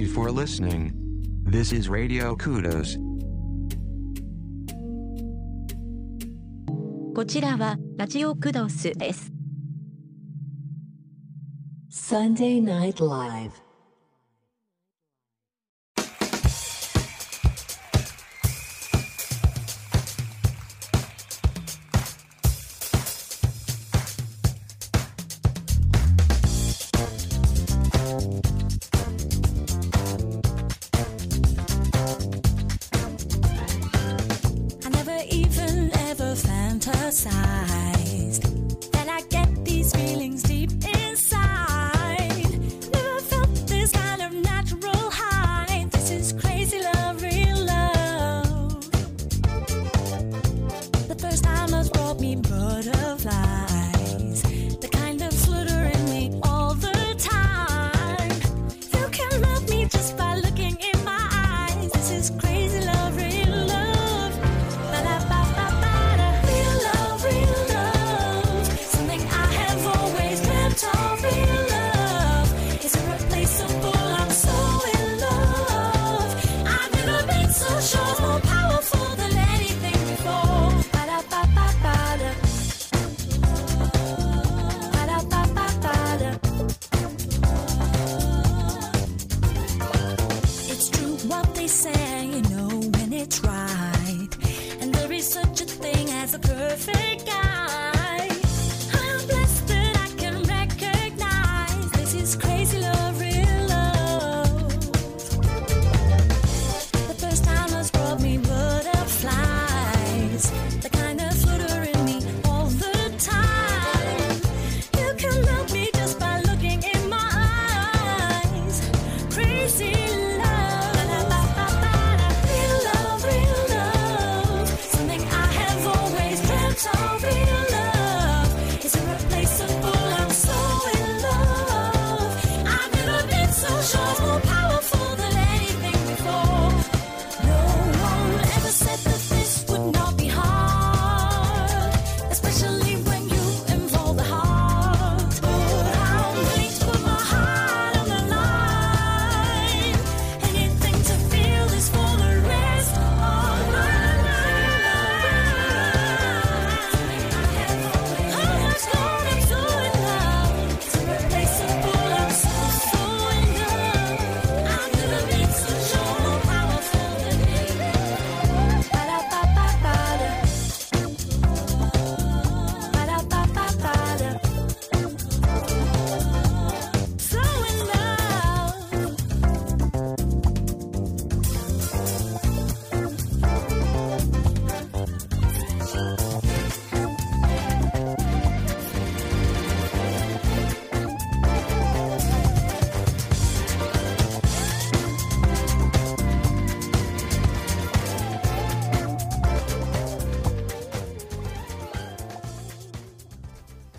Thank you for listening. This is Radio Kudos. こちらはラジオクドスです。 Sunday Night Live. 「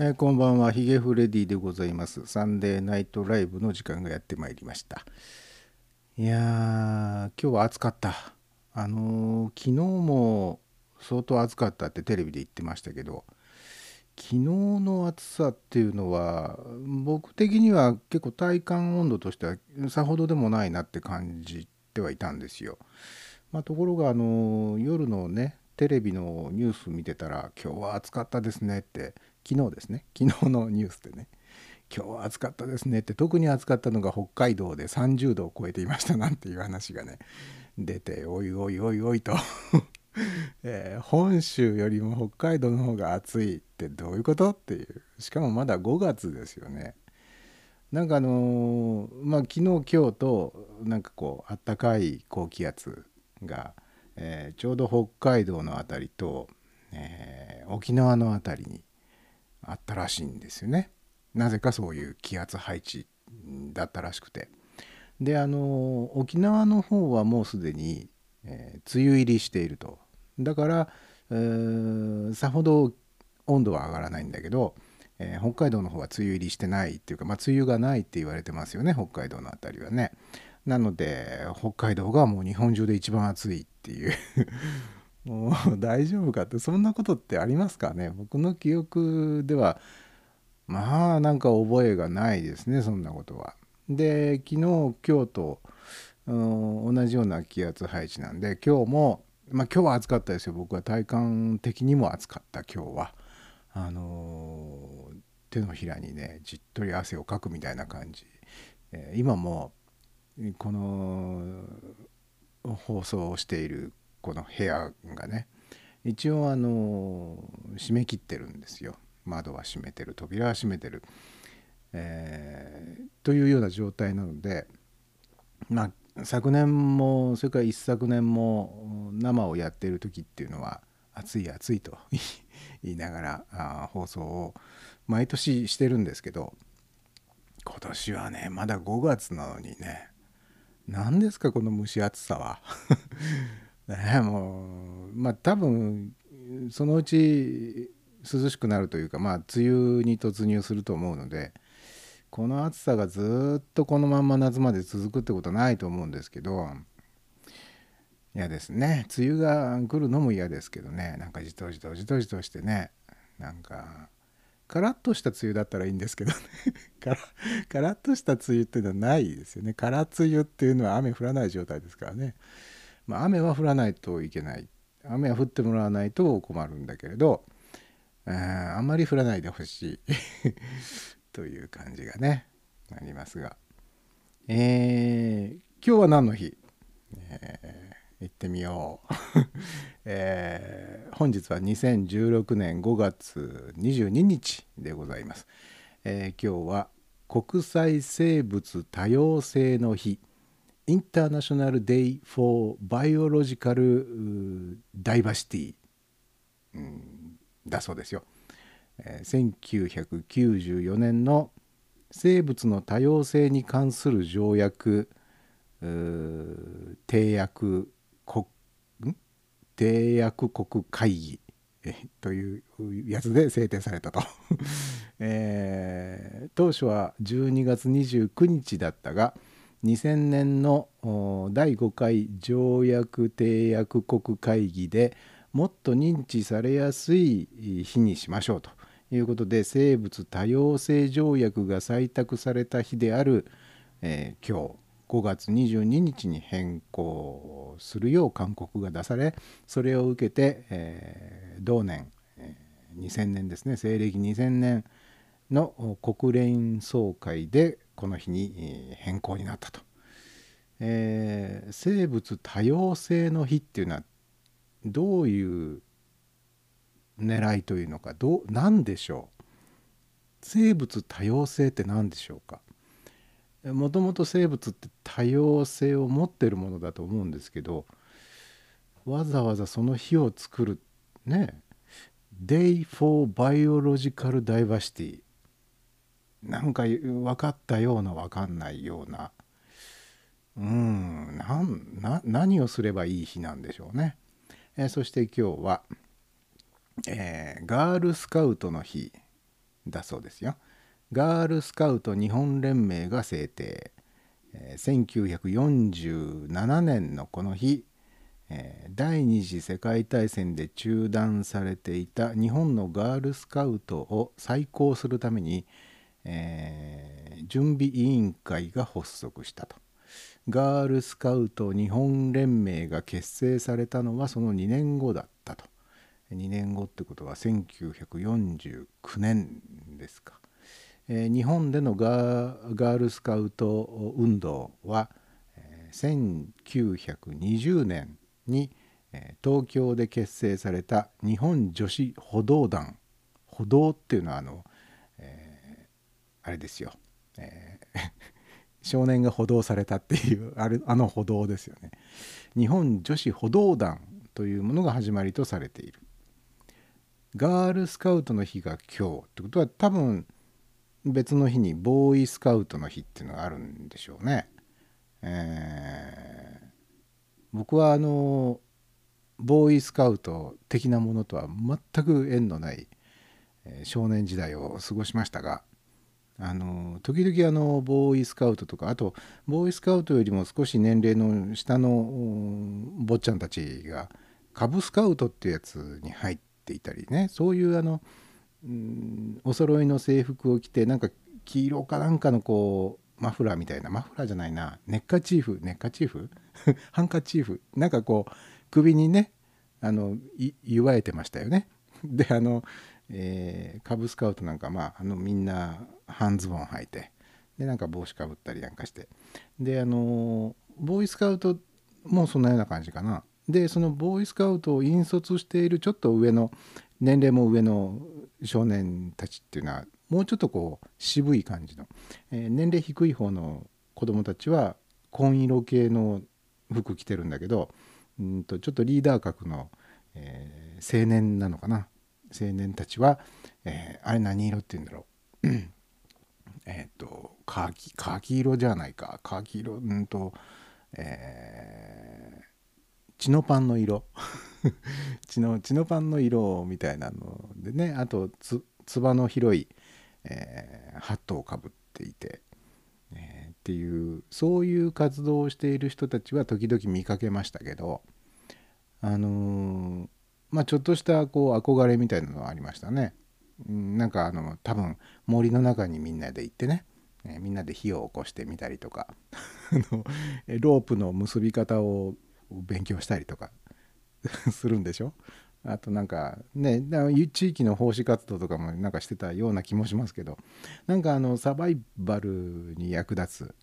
えーこんばんは。ヒゲフレディでございます。サンデーナイトライブの時間がやってまいりました。いやー今日は暑かった。あのー昨日も相当暑かったってテレビで言ってましたけど昨日の暑さっていうのは僕的には結構体感温度としてはさほどでもないなって感じてはいたんですよ。まあ、ところがあの夜のねテレビのニュース見てたら「今日は暑かったですね」って昨日ですね。昨日のニュースでね「今日は暑かったですね」って特に暑かったのが北海道で30度を超えていました。なんていう話がね出ておいおいおいおいと、えー本州よりも北海道の方が暑いってどういうことっていう。しかもまだ5月ですよね。なんかあのーまあ昨日今日となんかこうあったかい高気圧が、えーちょうど北海道の辺りと、えー沖縄の辺りにあったらしいんですよね。なぜかそういう気圧配置だったらしくて。であの沖縄の方はもうすでに、えー梅雨入りしていると。だから、えーさほど温度は上がらないんだけど、えー北海道の方は梅雨入りしてないっていうか、まあ、梅雨がないって言われてますよね北海道の辺りはね。なので北海道がもう日本中で一番暑いっていうもう大丈夫かってそんなことってありますかね？僕の記憶ではまあなんか覚えがないですねそんなことは。で昨日今日とうん同じような気圧配置なんで今日もまあ今日は暑かったですよ。僕は体感的にも暑かった今日は。あのー手のひらにねじっとり汗をかくみたいな感じ、えー今もこの放送をしているこの部屋がね一応あの閉め切ってるんですよ。窓は閉めてる扉は閉めてる、えーというような状態なのでまあ昨年もそれから一昨年も生をやっている時っていうのは暑い暑いと 言いながらあ放送を毎年してるんですけど今年はねまだ5月なのにね何ですかこの蒸し暑さは。ねもうまあ多分そのうち涼しくなるというかまあ梅雨に突入すると思うのでこの暑さがずっとこのまんま夏まで続くってことはないと思うんですけど嫌ですね。梅雨が来るのも嫌ですけどね。なんかじとじとじとじとしてね。なんかカラッとした梅雨だったらいいんですけどね。カラッとした梅雨っていうのはないですよね。空梅雨っていうのは雨降らない状態ですからね、まあ、雨は降らないといけない。雨は降ってもらわないと困るんだけれどああんまり降らないでほしい。という感じがねありますが。えー今日は何の日、えー行ってみよう、えー本日は2016年5月22日でございます、えー今日は国際生物多様性の日。 International Day for Biological Diversity だそうですよ。えー1994年の生物の多様性に関する条約締約国締約国会議というやつで制定されたと、えー当初は12月29日だったが2000年の第5回条約締約国会議でもっと認知されやすい日にしましょうということで生物多様性条約が採択された日である、えー今日5月22日に変更するよう勧告が出されそれを受けて、えー同年、えー2000年ですね西暦2000年の国連総会でこの日に変更になったと。えー生物多様性の日っていうのはどういう狙いというのかどう何でしょう？生物多様性って何でしょうか？もともと生物って多様性を持ってるものだと思うんですけどわざわざその日を作るね Day for Biological Diversity なんか分かったような分かんないようなうんなんな何をすればいい日なんでしょうね。えーそして今日は、えーガールスカウトの日だそうですよ。ガールスカウト日本連盟が制定、えー1947年のこの日、え第二次世界大戦で中断されていた日本のガールスカウトを再興するために、えー準備委員会が発足したと。ガールスカウト日本連盟が結成されたのはその2年後だったと。2年後ってことは1949年ですか。えー日本でのガールスカウト運動は、えー1920年に、東京で結成された日本女子歩道団歩道っていうのはあの、あれですよ、えー 少年が補導されたっていうあれあの歩道ですよね。日本女子歩道団というものが始まりとされている。ガールスカウトの日が今日ってことは多分別の日にボーイスカウトの日っていうのがあるんでしょうね。えー僕はあのボーイスカウト的なものとは全く縁のない、少年時代を過ごしましたがあの時々あのボーイスカウトとかあとボーイスカウトよりも少し年齢の下の坊ちゃんたちがカブスカウトっていうやつに入っていたりね。そういうあのうんお揃いの制服を着てなんか黄色かなんかのこうマフラーみたいなマフラーじゃないなネッカチーフネッカチーフ？ハンカチーフ？なんかこう首にねあの祝えてましたよね。であの、えーカブスカウトなんかまああのみんな半ズボン履いてでなんか帽子かぶったりなんかしてであのボーイスカウトもそんなような感じかな。でそのボーイスカウトを引率しているちょっと上の年齢も上の少年たちっていうのはもうちょっとこう渋い感じの、えー年齢低い方の子供たちは紺色系の服着てるんだけどうんとちょっとリーダー格の、えー青年なのかな青年たちは、えーあれ何色って言うんだろう。えっとカーキカーキ色じゃないか。カーキ色うんとえー血のパンの色。血の血のパンの色みたいなのでね。あとつつばの広い、えーハットをかぶっていて、えーっていうそういう活動をしている人たちは時々見かけましたけどあのーまあちょっとしたこう憧れみたいなのはありましたね。うんなんかあの多分森の中にみんなで行ってね、えーみんなで火を起こしてみたりとか。あのえロープの結び方を勉強したりとか。するんでしょ？あとなんかねだから地域の奉仕活動とかもなんかしてたような気もしますけど。なんかあのサバイバルに役立つ、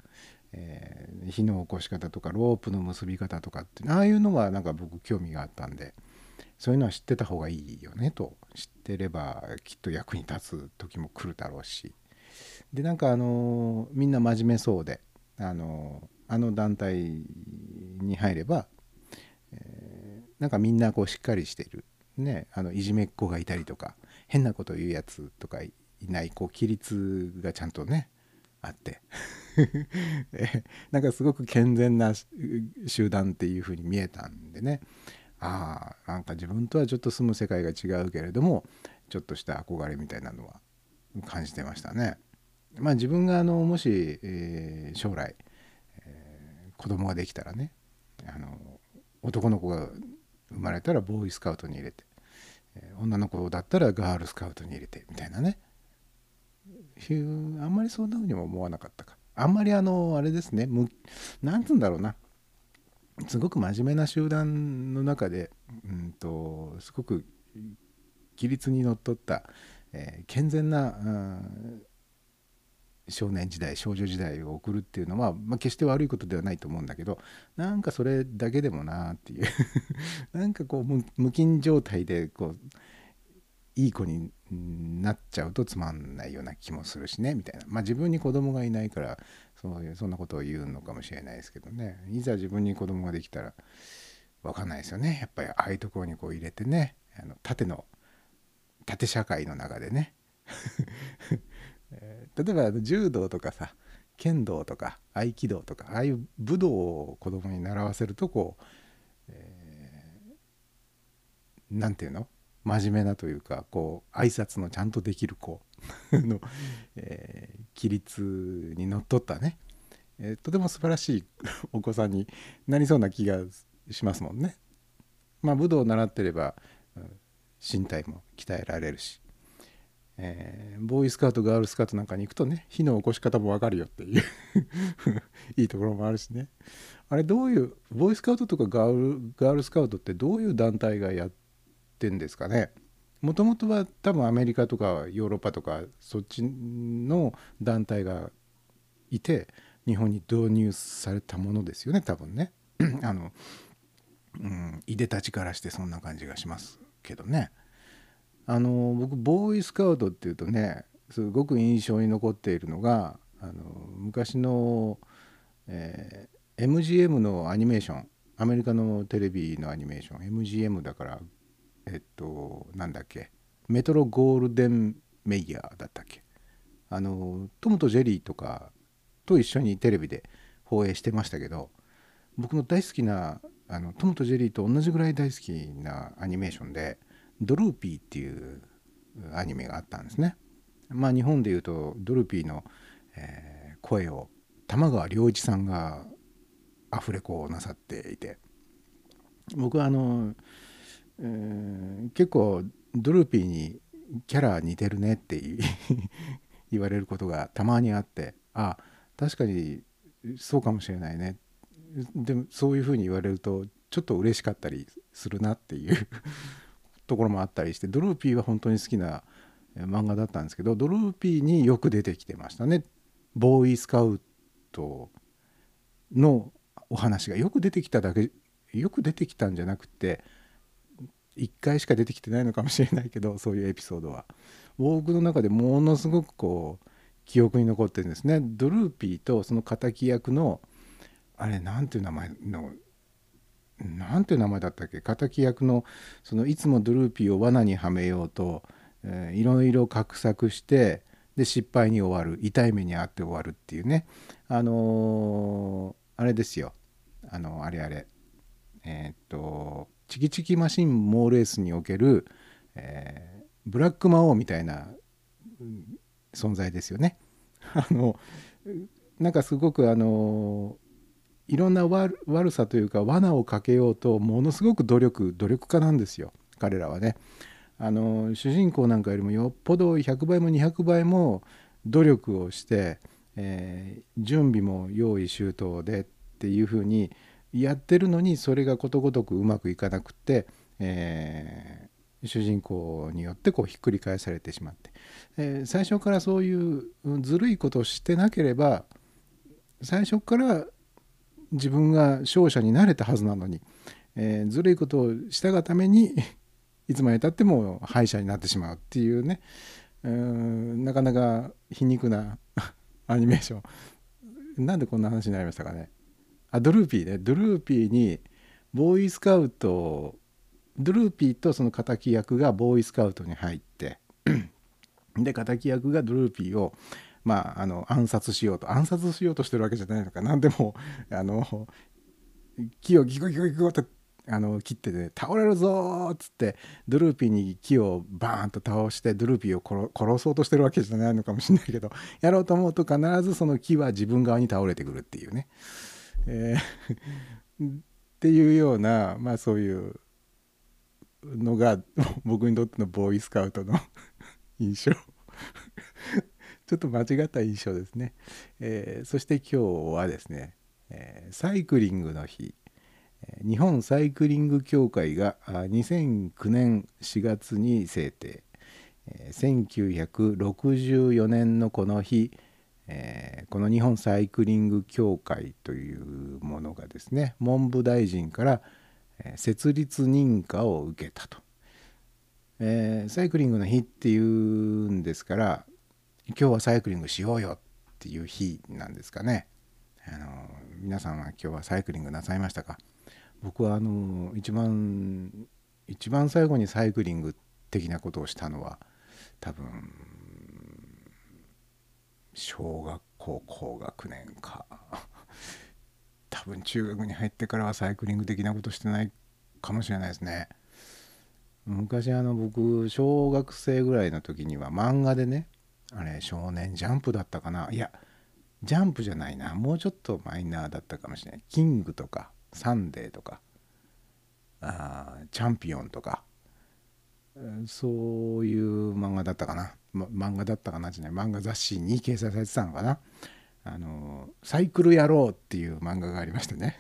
えー火の起こし方とかロープの結び方とかってああいうのはなんか僕興味があったんで。そういうのは知ってた方がいいよねと。知ってればきっと役に立つ時も来るだろうし。でなんかあのみんな真面目そうであのあの団体に入ればえなんかみんなこうしっかりしてる、ね、あのいじめっ子がいたりとか変なこと言うやつとかいないこう規律がちゃんとねあって。えなんかすごく健全な集団っていう風に見えたんでね。ああなんか自分とはちょっと住む世界が違うけれどもちょっとした憧れみたいなのは感じてましたね。まあ自分があのもし、えー将来、えー子供ができたらねあの男の子が生まれたらボーイスカウトに入れて、えー女の子だったらガールスカウトに入れてみたいなね。あんまりそんなふうにも思わなかったか。あんまりあのあれですねむなんつうんだろうな。すごく真面目な集団の中でうんとすごく規律にのっとった、えー健全な、少年時代少女時代を送るっていうのは、まあ、決して悪いことではないと思うんだけどなんかそれだけでもなっていう。なんかこう無無菌状態でこういい子になっちゃうとつまんないような気もするしねみたいな。まあ自分に子供がいないからそういうそんなことを言うのかもしれないですけどね。いざ自分に子供ができたら分かんないですよね。やっぱりああいうところにこう入れてねあの縦の縦社会の中でね。例えば柔道とかさ剣道とか合気道とかああいう武道を子供に習わせるとこう、えーていうの？真面目なというかこう挨拶のちゃんとできる子 の、えー規律にのっとったね、えーとても素晴らしい お子さんになりそうな気がしますもんね。まあ武道を習ってれば、身体も鍛えられるし、えーボーイスカウトガールスカウトなんかに行くとね火の起こし方もわかるよっていう いいところもあるしね。あれどういうボーイスカウトとかガールガールスカウトってどういう団体がやってていうんですかね。もともとは多分アメリカとかヨーロッパとかそっちの団体がいて日本に導入されたものですよね多分ね。あの、うん、いでたちからしてそんな感じがしますけどね。あの僕ボーイスカウトっていうとねすごく印象に残っているのがあの昔の、えー MGM のアニメーションアメリカのテレビのアニメーション MGM だからえっとなんだっけメトロゴールデンメイヤーだったっけあのトムとジェリーとかと一緒にテレビで放映してましたけど僕の大好きなあのトムとジェリーと同じぐらい大好きなアニメーションでドルーピーっていうアニメがあったんですね。まあ日本でいうとドルーピーの、えー声を玉川良一さんがアフレコをなさっていて僕はあの、えー結構ドルーピーにキャラ似てるねって 言われることがたまにあってあ確かにそうかもしれないね。でもそういうふうに言われるとちょっと嬉しかったりするなっていう ところもあったりしてドルーピーは本当に好きな漫画だったんですけどドルーピーによく出てきてましたね。ボーイスカウトのお話がよく出てきただけよく出てきたんじゃなくて1回しか出てきてないのかもしれないけど そういうエピソードは。僕の中でものすごくこう記憶に残ってるんですね。ドルーピーとその敵役のあれなんていう名前のなんていう名前だったっけ？敵役のそのいつもドルーピーを罠にはめようと、えーいろいろ画策してで失敗に終わる。痛い目に遭って終わるっていうね。あのーあれですよ。あのあれあれ。えーっとチキチキマシンモーレースにおける、えーブラック魔王みたいな存在ですよね。あのなんかすごくあのいろんな悪悪さというか罠をかけようとものすごく努力努力家なんですよ彼らはね。あの主人公なんかよりもよっぽど100倍も200倍も努力をして、えー準備も用意周到でっていうふうにやってるのにそれがことごとくうまくいかなくって、えー主人公によってこうひっくり返されてしまって、えー最初からそういうずるいことをしてなければ最初から自分が勝者になれたはずなのに、えーずるいことをしたがために いつまでたっても敗者になってしまうっていうねうんなかなか皮肉な アニメーション。なんでこんな話になりましたかね。あドルーピーね。ドルーピーにボーイスカウトドルーピーとその敵役がボーイスカウトに入って で敵役がドルーピーをまああの暗殺しようと。暗殺しようとしてるわけじゃないのか。何でもあの木をギコギコギコってあの切ってね倒れるぞっつってドルーピーに木をバーンと倒してドルーピーを殺そうとしてるわけじゃないのかもしれないけどやろうと思うと必ずその木は自分側に倒れてくるっていうね、えーっていうようなまあそういうのが僕にとってのボーイスカウトの印象。ちょっと間違った印象ですね、えーそして今日はですね、えーサイクリングの日。日本サイクリング協会が2009年4月に制定。1964年のこの日、えーこの日本サイクリング協会というものがですね文部大臣から、設立認可を受けたと、えーサイクリングの日っていうんですから今日はサイクリングしようよっていう日なんですかね。あの皆さんは今日はサイクリングなさいましたか？僕はあの一番一番最後にサイクリング的なことをしたのは多分小学校高学年か。多分中学に入ってからはサイクリング的なことしてないかもしれないですね。昔あの僕小学生ぐらいの時には漫画でねあれ少年ジャンプだったかな。いやジャンプじゃないな。もうちょっとマイナーだったかもしれない。キングとかサンデーとかあーチャンピオンとかそういう漫画だったかな、ま、漫画だったかなじゃない漫画雑誌に掲載されてたのかな。あのサイクル野郎っていう漫画がありましてね。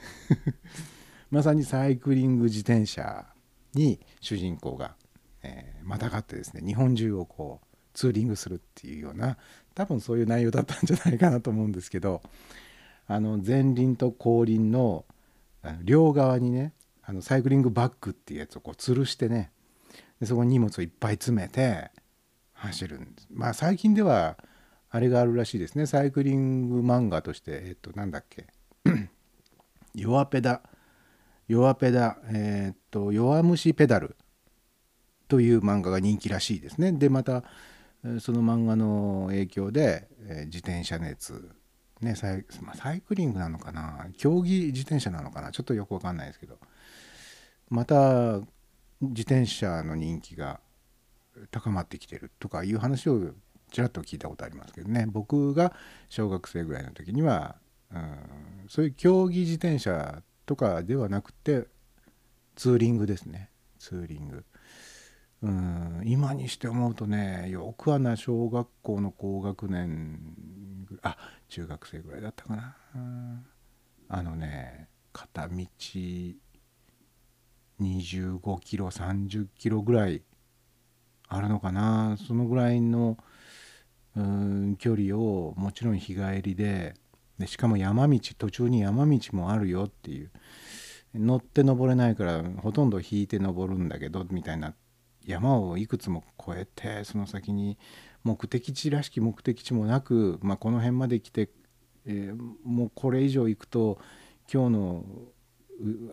まさにサイクリング自転車に主人公が、えーまたがってですね日本中をこうツーリングするっていうような多分そういう内容だったんじゃないかなと思うんですけどあの前輪と後輪の両側にねあのサイクリングバッグっていうやつをこう吊るしてねでそこに荷物をいっぱい詰めて走るんです。まあ最近ではあれがあるらしいですね。サイクリング漫画としてえっとなんだっけ。弱ペダ。弱ペダ。えーっと弱虫ペダルという漫画が人気らしいですね。でまたその漫画の影響で、えー自転車熱。ねサイ,、まあ、サイクリングなのかな。競技自転車なのかな。ちょっとよくわかんないですけど。また自転車の人気が高まってきてるとかいう話をちらっと聞いたことありますけどね。僕が小学生ぐらいの時には、うん、そういう競技自転車とかではなくてツーリングですね。ツーリング。うん今にして思うとねよくはな小学校の高学年あ中学生ぐらいだったかな、うんあのね片道25キロ30キロぐらいあるのかな？そのぐらいのうん距離をもちろん日帰りででしかも山道途中に山道もあるよっていう乗って登れないからほとんど引いて登るんだけどみたいな山をいくつも越えてその先に目的地らしき目的地もなく、まあ、この辺まで来て、えーもうこれ以上行くと今日の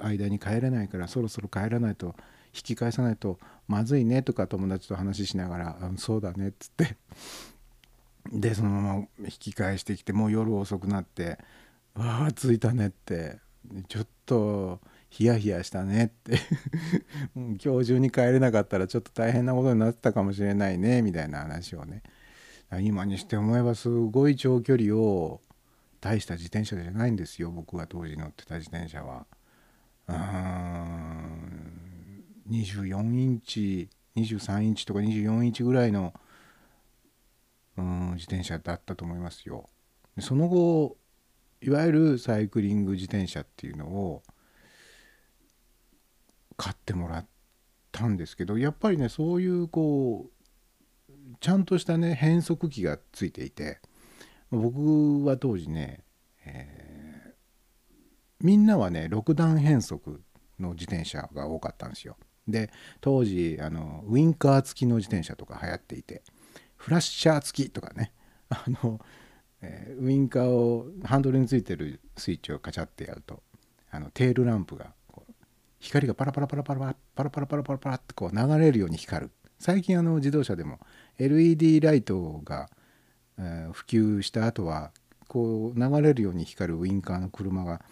間に帰れないからそろそろ帰らないと引き返さないとまずいねとか友達と話しながら「うんそうだね」っつって。でそのまま引き返してきてもう夜遅くなって「わあ着いたね」って「ちょっとヒヤヒヤしたね」って。今日中に帰れなかったらちょっと大変なことになってたかもしれないねみたいな話をね。今にして思えばすごい長距離を大した自転車じゃないんですよ僕が当時乗ってた自転車は。うーん。24インチ23インチとか24インチぐらいのうん自転車だったと思いますよ。その後いわゆるサイクリング自転車っていうのを買ってもらったんですけどやっぱりねそういうこうちゃんとしたね変速機がついていて僕は当時ね、えーみんなはね6段変速の自転車が多かったんですよ。で当時あのウインカー付きの自転車とか流行っていてフラッシャー付きとかね あの、えーウインカーをハンドルについてるスイッチをカチャってやるとあのテールランプが光がパラパラパラパラパラパラパラパラパラパラってこう流れるように光る。最近あの自動車でも LED ライトが、えー普及した後はこう流れるように光るウインカーの車が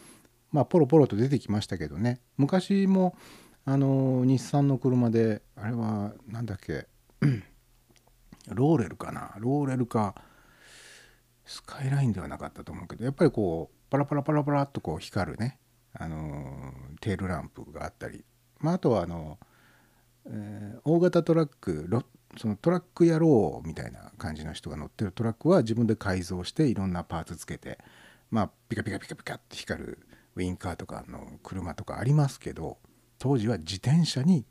まあポロポロと出てきましたけどね。昔もあの日産の車であれはなんだっけローレルかな。ローレルかスカイラインではなかったと思うけどやっぱりこうパラパラパラパラっとこう光るねあのテールランプがあったり、まあ、あとはあの、えー大型トラックロそのトラック野郎みたいな感じの人が乗ってるトラックは自分で改造していろんなパーツつけてまあピカピカピカピカって光るウインカーとかの車とかありますけど当時は自転車に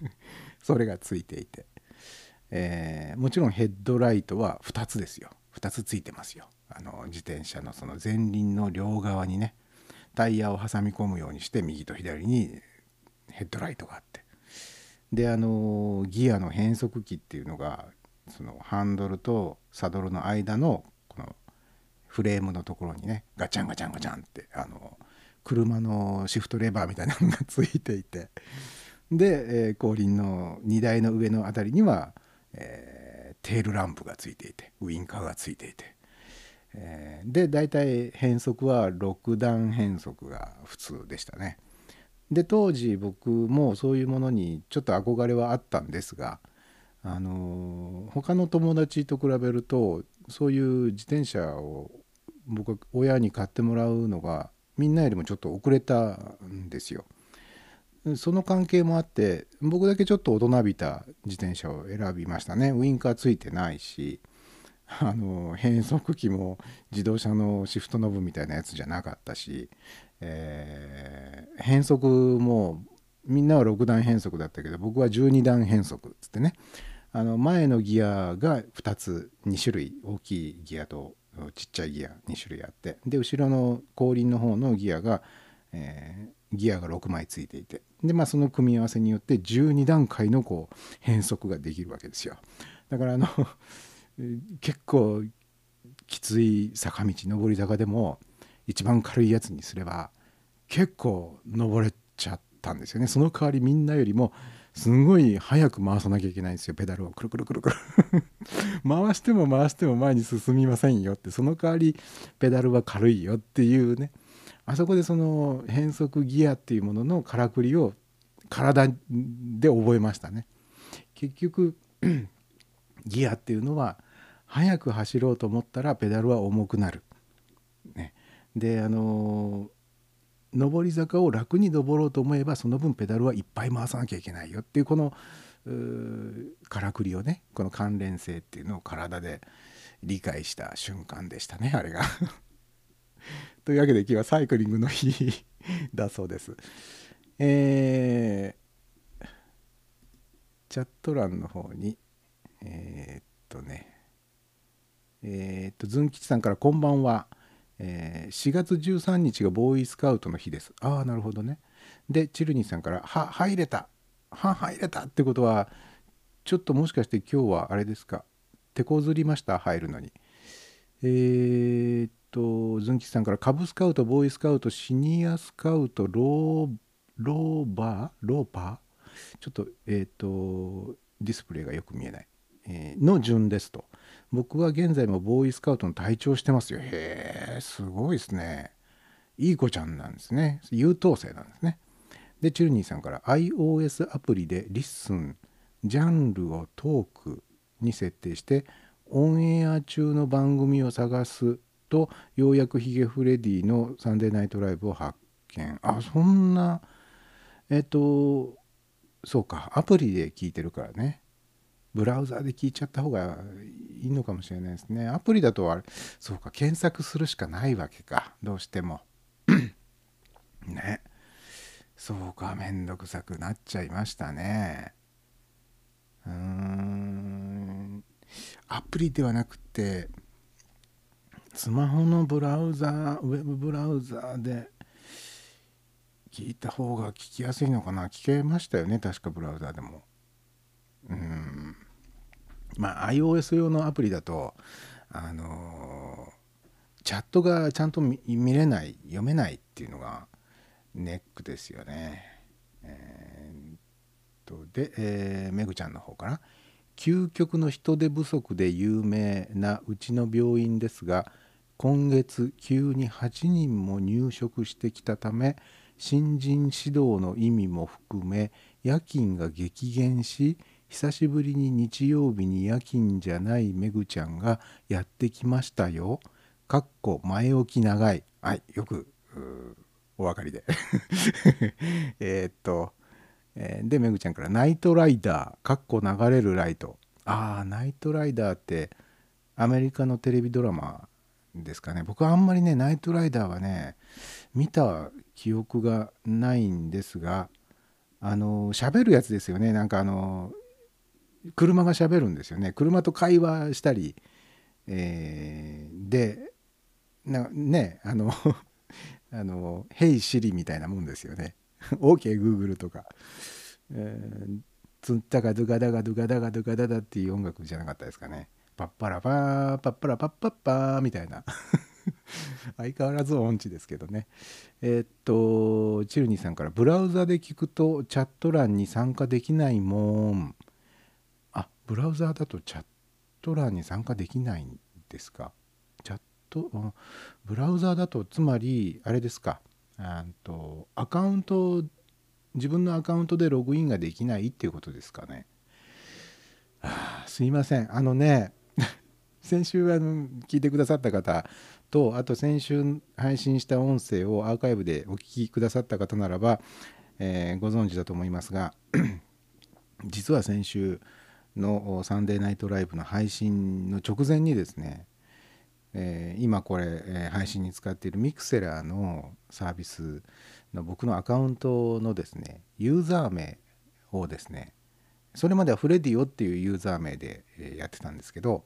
それがついていて、えーもちろんヘッドライトは2つですよ。2つついてますよ。あの自転車のその前輪の両側にねタイヤを挟み込むようにして右と左にヘッドライトがあって。であのギアの変速機っていうのがそのハンドルとサドルの間のこのフレームのところにねガチャンガチャンガチャンってあの車のシフトレバーみたいなのがついていてで、えー後輪の荷台の上のあたりには、えーテールランプがついていてウインカーがついていて、えーで大体変速は6段変速が普通でしたね。で当時僕もそういうものにちょっと憧れはあったんですが、あのー他の友達と比べるとそういう自転車を僕は親に買ってもらうのがみんなよりもちょっと遅れたんですよ。その関係もあって僕だけちょっと大人びた自転車を選びましたねウインカーついてないしあの変速機も自動車のシフトノブみたいなやつじゃなかったし、えー変速もみんなは6段変速だったけど僕は12段変速っつってねあの前のギアが2つ2種類大きいギアとちっちゃいギア2種類あってで後ろの後輪の方のギアが、えーギアが6枚ついていてでまあその組み合わせによって12段階のこう変速ができるわけですよ。だからあの 結構きつい坂道上り坂でも一番軽いやつにすれば結構登れちゃったんですよね。その代わりみんなよりもすごい早く回さなきゃいけないんですよペダルを。くるくるくるくる。回しても回しても前に進みませんよって。その代わりペダルは軽いよっていうね。あそこでその変速ギアっていうもののからくりを体で覚えましたね。結局 ギアっていうのは速く走ろうと思ったらペダルは重くなる。ね、であの上り坂を楽に登ろうと思えばその分ペダルはいっぱい回さなきゃいけないよっていうこのからくりをねこの関連性っていうのを体で理解した瞬間でしたねあれが。というわけで今日はサイクリングの日だそうです。えーチャット欄の方にえーっとねえーっとズン吉さんからこんばんは、えー4月13日がボーイスカウトの日です。ああなるほどね。でチルニーさんから「は入れた。は入れた」ってことはちょっともしかして今日はあれですか？手こずりました？入るのに。えーっとズン吉さんからカブスカウトボーイスカウトシニアスカウトローローバー？ローパー？ちょっとえーっとディスプレイがよく見えない、えーの順ですと。僕は現在もボーイスカウトの隊長してますよ。へえすごいですね。いい子ちゃんなんですね。優等生なんですね。でチュルニーさんから iOS アプリで listen ジャンルをトークに設定してオンエア中の番組を探すとようやくヒゲフレディのサンデーナイトライブを発見。あそんなえっとそうかアプリで聞いてるからね。ブラウザで聞いちゃった方がいいのかもしれないですね。アプリだとあれそうか検索するしかないわけか。どうしても。ね。そうかめんどくさくなっちゃいましたね。うーん。アプリではなくてスマホのブラウザーウェブブラウザーで聞いた方が聞きやすいのかな。聞けましたよね確かブラウザーでも。うん。まあ iOS 用のアプリだとあのチャットがちゃんと見れない読めないっていうのがネックですよね。えーっとで、えーめぐちゃんの方から究極の人手不足で有名なうちの病院ですが今月急に8人も入職してきたため新人指導の意味も含め夜勤が激減し久しぶりに日曜日に夜勤じゃないめぐちゃんがやってきましたよ。かっこ前置き長い。はい、よくお分かりで。えっと、えーで、めぐちゃんから、ナイトライダー、かっこ流れるライト。ああ、ナイトライダーって、アメリカのテレビドラマですかね。僕はあんまりね、ナイトライダーはね、見た記憶がないんですが、あの、喋るやつですよね。なんかあの、車が喋るんですよね。車と会話したり、えーで、なね、あの、あの「ヘイシリ」みたいなもんですよね。OK Google とか。えーツンタガドゥガダガドゥガダガドゥガダダっていう音楽じゃなかったですかね。パッパラパーパッパラパッパッパーみたいな。相変わらず音痴ですけどね。えーっと、チルニーさんから、ブラウザで聞くとチャット欄に参加できないもん。ブラウザーだとチャット欄に参加できないんですか？チャット、ブラウザーだと、つまり、あれですか？あとアカウント、自分のアカウントでログインができないっていうことですかね？あすいません。あのね、先週あの聞いてくださった方とあと先週配信した音声をアーカイブでお聞きくださった方ならば、えーご存知だと思いますが 実は先週のサンデーナイトライブの配信の直前にですね、えー今これ、えー配信に使っているミクセラーのサービスの僕のアカウントのですねユーザー名をですねそれまではフレディオっていうユーザー名でやってたんですけど、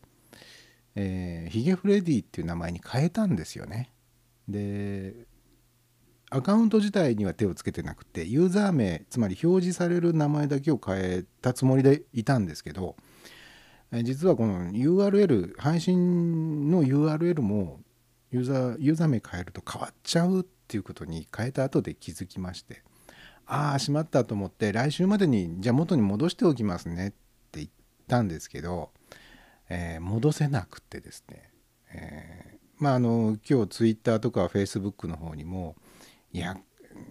えーヒゲフレディっていう名前に変えたんですよね。でアカウント自体には手をつけてなくてユーザー名つまり表示される名前だけを変えたつもりでいたんですけど実はこの URL 配信の URL もユーザーユーザー名変えると変わっちゃうっていうことに変えた後で気づきましてああしまったと思って来週までにじゃあ元に戻しておきますねって言ったんですけど、えー戻せなくてですね、えーまああの今日ツイッターとかフェイスブックの方にもいや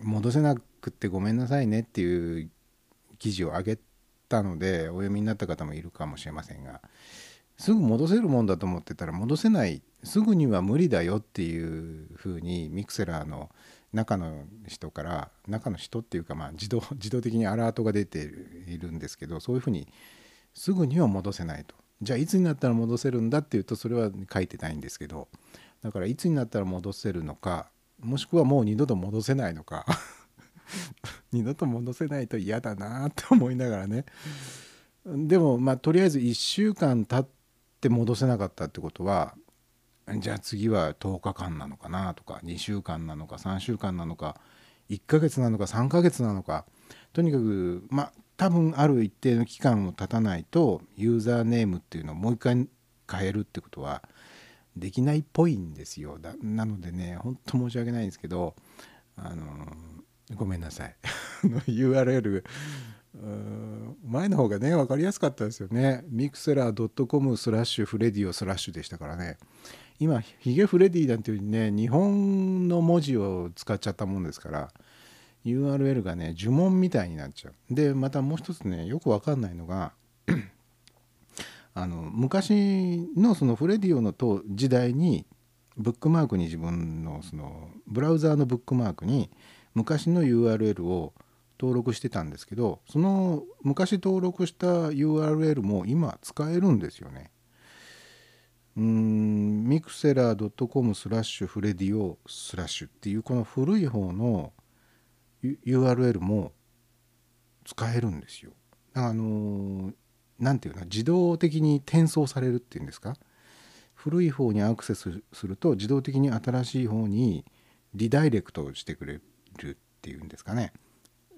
戻せなくってごめんなさいねっていう記事を上げたのでお読みになった方もいるかもしれませんがすぐ戻せるもんだと思ってたら戻せないすぐには無理だよっていうふうにミクセラーの、中の人から中の人っていうかまあ自動自動的にアラートが出ているんですけどそういうふうにすぐには戻せないと。じゃあいつになったら戻せるんだっていうとそれは書いてないんですけどだからいつになったら戻せるのかもしくはもう二度と戻せないのか。二度と戻せないと嫌だなって思いながらね。でもまあとりあえず1週間経って戻せなかったってことはじゃあ次は10日間なのかなとか2週間なのか3週間なのか1ヶ月なのか3ヶ月なのか。とにかくまあ多分ある一定の期間を経たないとユーザーネームっていうのをもう一回変えるってことはできないっぽいんですよ。だなのでねほんと申し訳ないんですけどあのごめんなさい。URL 前の方がね分かりやすかったですよね。 Mixlr .com スラッシュフレディオスラッシュでしたからね。今ヒゲフレディなんていうふうにね日本の文字を使っちゃったもんですから URL がね呪文みたいになっちゃう。でまたもう一つねよく分かんないのがあの昔のそのフレディオの時代にブックマークに自分のそのブラウザーのブックマークに昔の URL を登録してたんですけどその昔登録した URL も今使えるんですよね。うんミクセラー .com スラッシュフレディオスラッシュっていうこの古い方の URL も使えるんですよ。あの何て言うの自動的に転送されるっていうんですか？古い方にアクセスすると自動的に新しい方にリダイレクトしてくれるっていうんですかね？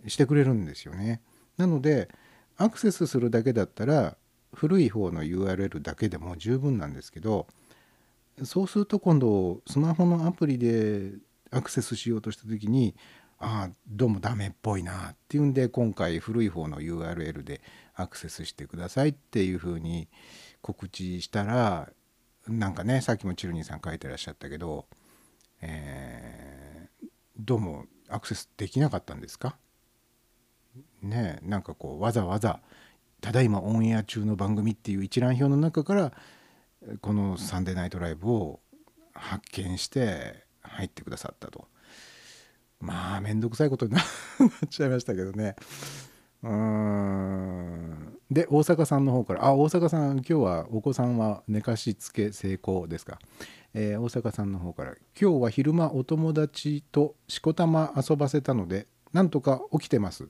してくれるんですよね。なのでアクセスするだけだったら古い方の URL だけでも十分なんですけどそうすると今度スマホのアプリでアクセスしようとした時にああどうもダメっぽいなっていうんで今回古い方の URL でアクセスしてくださいっていうふうに告知したらなんかねさっきもチルニーさん書いてらっしゃったけど、えー、どうもアクセスできなかったんですか？ねなんかこうわざわざただいまオンエア中の番組っていう一覧表の中からこの「サンデーナイトライブ」を発見して入ってくださったと。まあ面倒くさいことになっちゃいましたけどね。で大阪さんの方からあ大阪さん今日はお子さんは寝かしつけ成功ですか、えー大阪さんの方から今日は昼間お友達としこたま遊ばせたのでなんとか起きてます。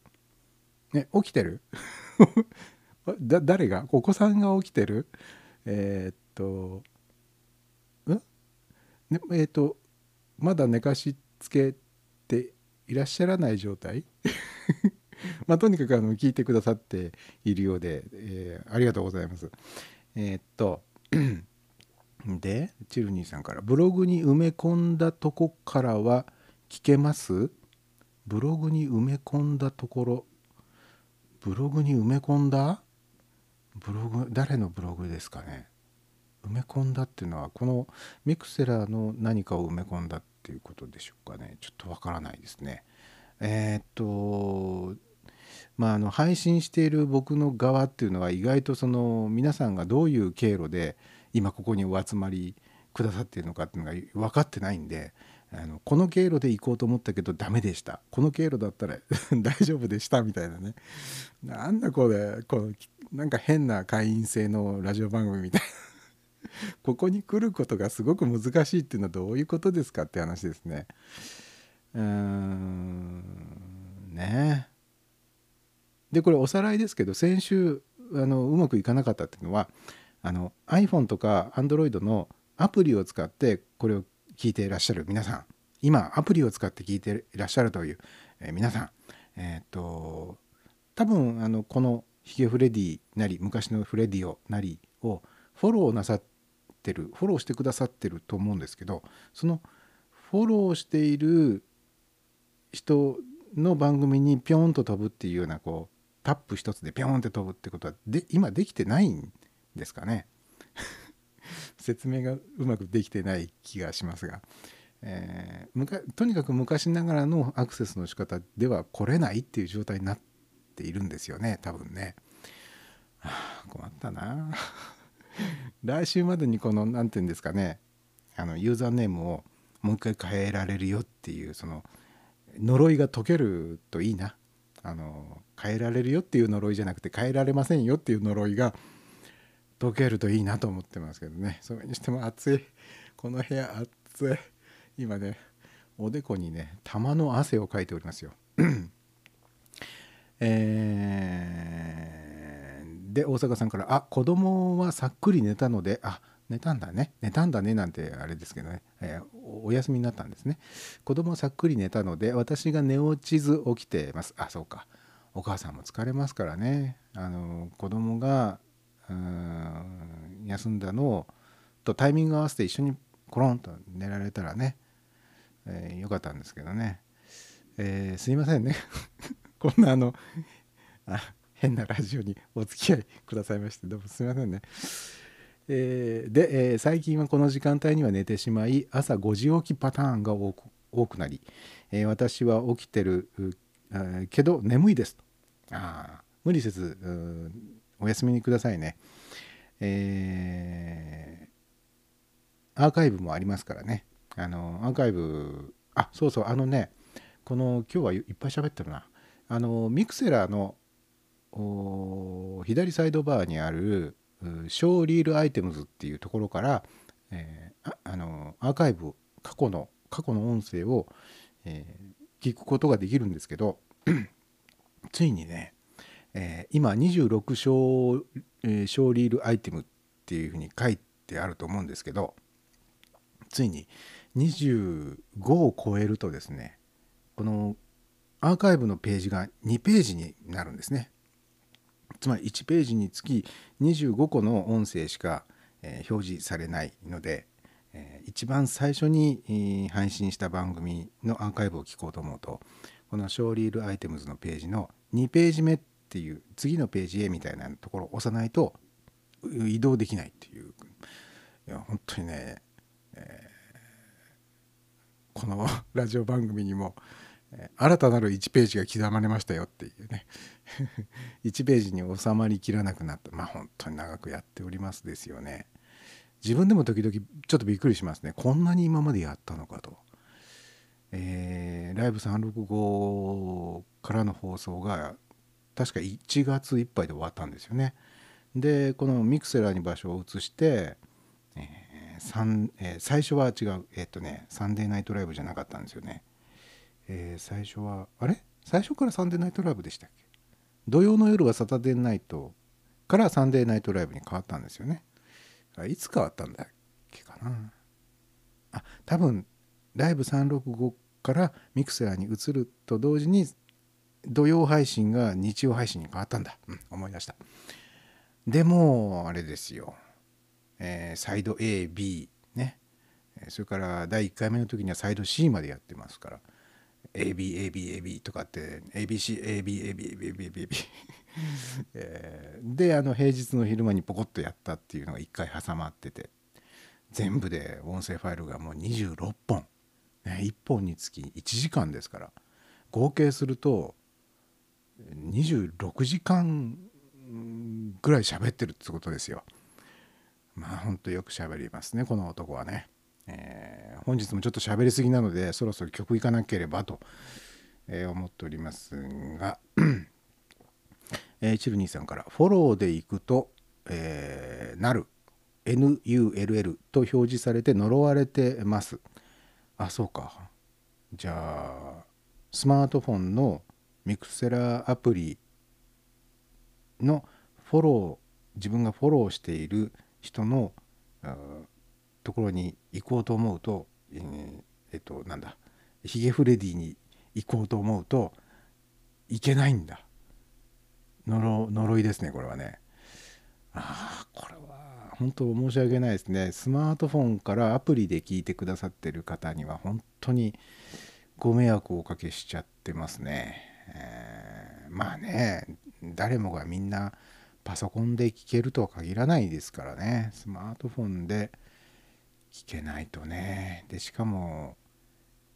ね起きてる？だ誰が？お子さんが起きてる？えーっとん、ね、えーっとまだ寝かしつけていらっしゃらない状態？まあとにかくあの聞いてくださっているようで、えーありがとうございます。えーっと でチルニーさんから「ブログに埋め込んだとこからは聞けます?」ブログに埋め込んだところ。ブログに埋め込んだ？ブログ誰のブログですかね？埋め込んだっていうのはこのミクセラーの何かを埋め込んだっていうことでしょうかね？ちょっとわからないですね。えーっとまああの配信している僕の側っていうのは意外とその皆さんがどういう経路で今ここにお集まりくださっているのかっていうのが分かってないんであのこの経路で行こうと思ったけどダメでした。この経路だったら 大丈夫でしたみたいなね。なんだこれこのなんか変な会員制のラジオ番組みたいな。ここに来ることがすごく難しいっていうのはどういうことですかって話ですね。うーんね。でこれおさらいですけど先週あのうまくいかなかったっていうのはあの iPhone とか Android のアプリを使ってこれを聞いていらっしゃる皆さん。今アプリを使って聞いていらっしゃるという、えー皆さん。えーっと多分あのこのヒゲフレディなり昔のフレディオなりをフォローなさってるフォローしてくださってると思うんですけどそのフォローしている人の番組にピョンと飛ぶっていうようなこうタップ一つでピョンって飛ぶってことはで今できてないんですかね？説明がうまくできてない気がしますが、えーむかとにかく昔ながらのアクセスの仕方では来れないっていう状態になっているんですよね多分ね。はあ困ったな。来週までにこの何て言うんですかねあのユーザーネームをもう一回変えられるよっていうその呪いが解けるといいな。あの変えられるよっていう呪いじゃなくて変えられませんよっていう呪いが解けるといいなと思ってますけどね。それにしても暑い。この部屋暑い。今ねおでこにね玉の汗をかいておりますよ。えーで大阪さんから「あ子供はさっくり寝たのであ寝たんだね。寝たんだね」なんてあれですけどね、えーお休みになったんですね。子供はさっくり寝たので私が寝落ちず起きてます。あそうか。お母さんも疲れますからね。あの子供がうん休んだのとタイミング合わせて一緒にコロンと寝られたらね、えーよかったんですけどね、えーすいませんね。こんなあのあ変なラジオにお付き合いくださいましてどうもすいませんね。えーで、えー最近はこの時間帯には寝てしまい朝5時起きパターンが多く多くなり、えー私は起きてるうあーけど眠いですと。あー。無理せずうお休みにくださいね、えーアーカイブもありますからね。あのアーカイブあそうそうあのねこの今日はいっぱい喋ってるな。あのミクセラーのお左サイドバーにあるうショーリールアイテムズっていうところから、えーああのアーカイブ過去の過去の音声を、えー聞くことができるんですけど ついにね、えー今26ショー,、えーショーリールアイテムっていうふうに書いてあると思うんですけどついに25を超えるとですねこのアーカイブのページが2ページになるんですね。つまり1ページにつき25個の音声しか、えー表示されないので、え一番最初に、配信した番組のアーカイブを聞こうと思うとこの「ショーリールアイテムズ」のページの2ページ目っていう次のページへみたいなところを押さないと移動できないっていう。いや本当にね、えーこのラジオ番組にも、新たなる1ページが刻まれましたよっていうね。1ページに収まりきらなくなった。まあ本当に長くやっておりますですよね。自分でも時々ちょっとびっくりしますね。こんなに今までやったのかと、えーライブ365からの放送が確か1月いっぱいで終わったんですよね。でこのミクセラーに場所を移して、えーえー最初は違うえーっとねサンデーナイトライブじゃなかったんですよね。えー最初はあれ？最初からサンデーナイトライブでしたっけ？土曜の夜はサタデーナイトからサンデーナイトライブに変わったんですよね。いつ変わったんだっけかな。あ多分ライブ365からミクセラーに移ると同時に土曜配信が日曜配信に変わったんだ、うん、思い出した。でもあれですよ、えーサイド AB ね。えそれから第1回目の時にはサイド C までやってますから。ABABAB とかって ABCABABABAB えーであの平日の昼間にポコッとやったっていうのが1回挟まってて全部で音声ファイルがもう26本、ね、1本につき1時間ですから合計すると26時間ぐらい喋ってるってことですよ。まあほんとよく喋りますねこの男はね。えー本日もちょっと喋りすぎなのでそろそろ曲いかなければと、えー思っておりますが、えーチルニーさんから「フォローでいくと、えーなる。NULL と表示されて呪われてます」あそうか。じゃあスマートフォンのミクセラアプリのフォロー自分がフォローしている人のところに行こうと思うと、えーえっとなんだ。ヒゲフレディに行こうと思うといけないんだ。呪呪いですねこれはね。ああこれは本当申し訳ないですね。スマートフォンからアプリで聞いてくださってる方には本当にご迷惑をおかけしちゃってますね、えーまあね誰もがみんなパソコンで聞けるとは限らないですからね。スマートフォンで聞けないとね。でしかも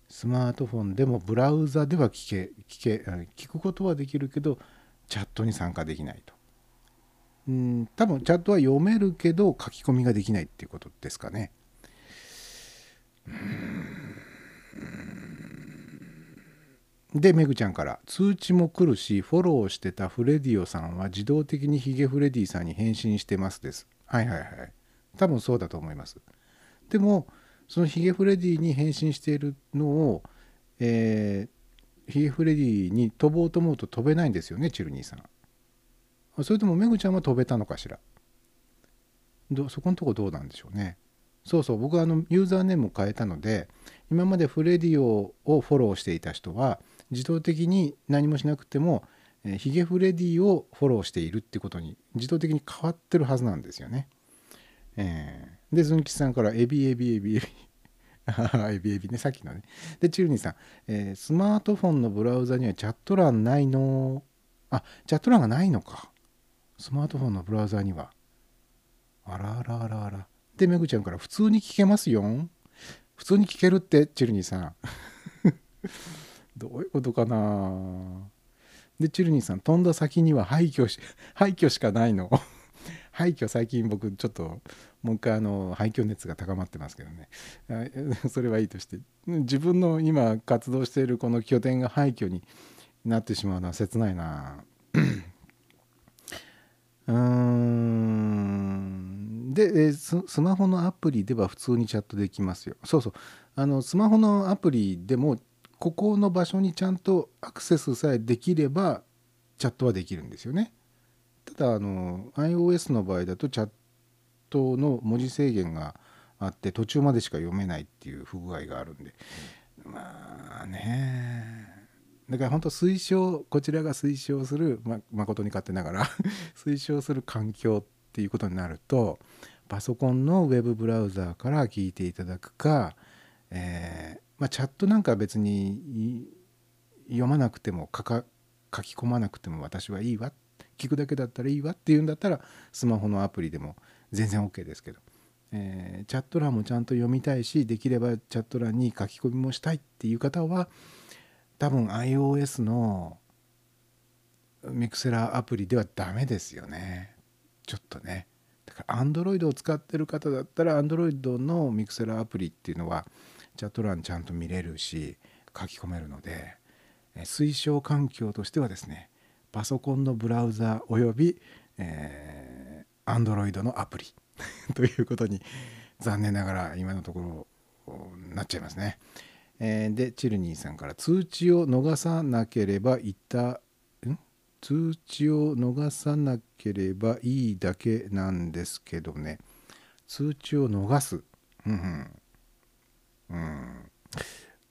スマートフォンでもブラウザでは聞け聞け聞くことはできるけどチャットに参加できないと。うん多分チャットは読めるけど書き込みができないっていうことですかね。でめぐちゃんから通知も来るしフォローしてたフレディオさんは自動的にヒゲフレディさんに返信してますです。はいはいはい。多分そうだと思います。でもそのヒゲフレディに返信しているのをえーヒゲフレディに飛ぼうと思うと飛べないんですよねチルニーさん。それともめぐちゃんは飛べたのかしら？どそこのとこどうなんでしょうね。そうそう僕はあのユーザーネームを変えたので今までフレディオをフォローしていた人は自動的に何もしなくても、ヒゲフレディをフォローしているってことに自動的に変わってるはずなんですよね。えーでズン吉さんからエビエビエビエビ。エビエビねさっきのね。でチルニーさん、えースマートフォンのブラウザにはチャット欄ないの？あチャット欄がないのか。スマートフォンのブラウザには。あらあらあらあら。でめぐちゃんから普通に聞けますよ普通に聞けるってチルニーさん。どういうことかな？でチルニーさん飛んだ先には廃墟し廃墟しかないの。廃墟最近僕ちょっともう一回あの廃墟熱が高まってますけどね。それはいいとして。自分の今活動しているこの拠点が廃墟になってしまうのは切ないな。うーん。でススマホのアプリでは普通にチャットできますよ。そうそう。あのスマホのアプリでもここの場所にちゃんとアクセスさえできればチャットはできるんですよね。ただあの iOS の場合だとチャットの文字制限があって途中までしか読めないっていう不具合があるんで。まあね。だから本当推奨こちらが推奨するま誠に勝手ながら 推奨する環境っていうことになるとパソコンのウェブブラウザーから聞いていただくか、えーまあ、チャットなんかは別に読まなくても書き込まなくても私はいいわっ聞くだけだったらいいわっていうんだったらスマホのアプリでも全然 OK ですけど、えーチャット欄もちゃんと読みたいしできればチャット欄に書き込みもしたいっていう方は多分 iOS のミクセラーアプリではダメですよね。ちょっとね。だから Android を使ってる方だったら Android のミクセラーアプリっていうのはチャット欄ちゃんと見れるし書き込めるので推奨環境としてはですねパソコンのブラウザおよび、えー、Android のアプリ。ということに残念ながら今のところなっちゃいますね。えーでチルニーさんから通知を逃さなければいたん？通知を逃さなければいいだけなんですけどね。通知を逃す。うんうん。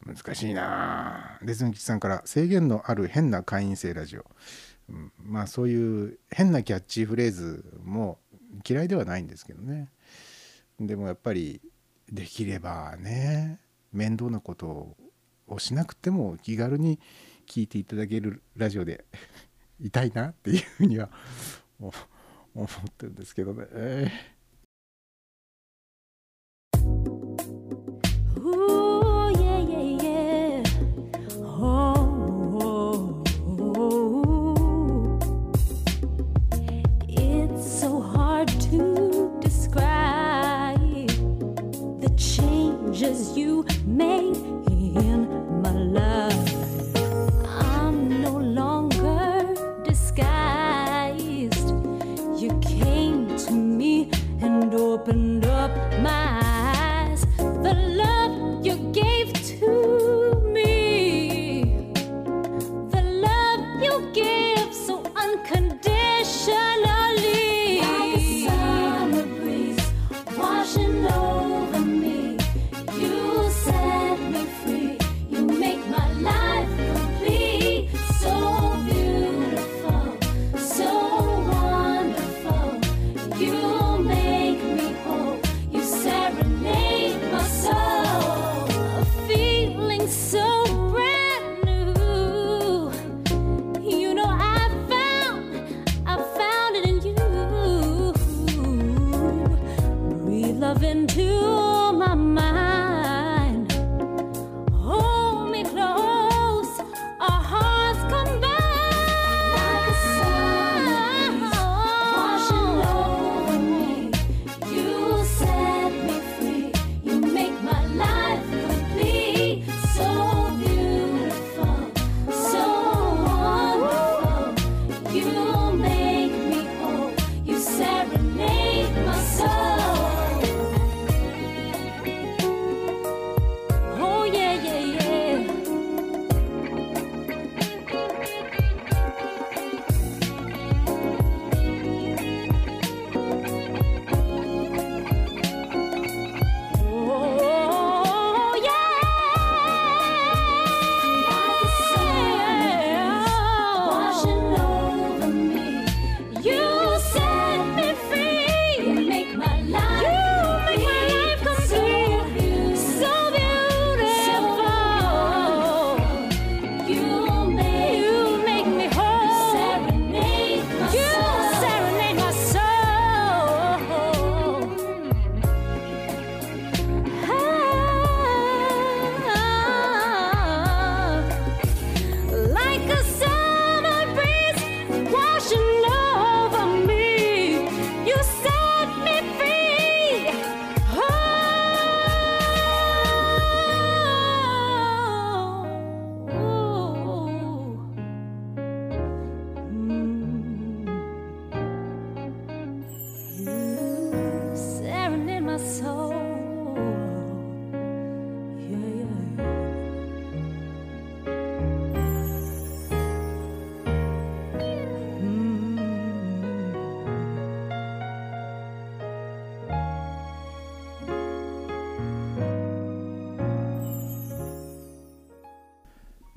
難しいな。あでズン吉さんから制限のある変な会員制ラジオ、まあそういう変なキャッチフレーズも嫌いではないんですけどね。でもやっぱりできればね面倒なことをしなくても気軽に聞いていただけるラジオで いたいなっていうふうには思ってるんですけどね。え Ooh, you made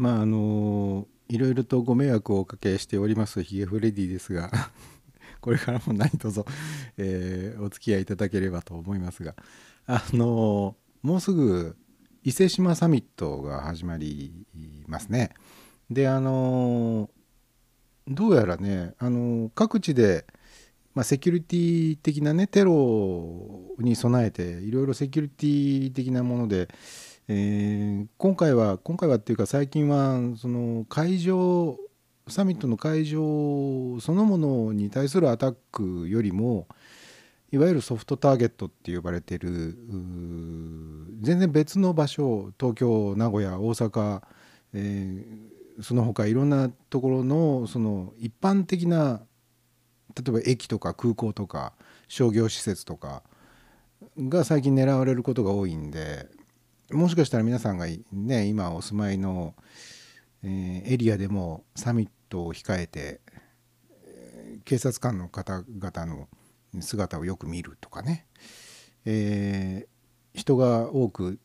まああのいろいろとご迷惑をおかけしておりますヒゲフレディですが これからも何卒、えーお付き合いいただければと思いますがあのもうすぐ伊勢志摩サミットが始まりますね。であのどうやらねあの各地で、まあ、セキュリティ的なねテロに備えていろいろセキュリティ的なもので、えー今回は今回はっていうか最近はその会場サミットの会場そのものに対するアタックよりもいわゆるソフトターゲットって呼ばれてる全然別の場所東京名古屋大阪、えーその他いろんなところのその一般的な例えば駅とか空港とか商業施設とかが最近狙われることが多いんでもしかしたら皆さんがね今お住まいの、えーエリアでもサミットを控えて、えー警察官の方々の姿をよく見るとかね、えー人が多く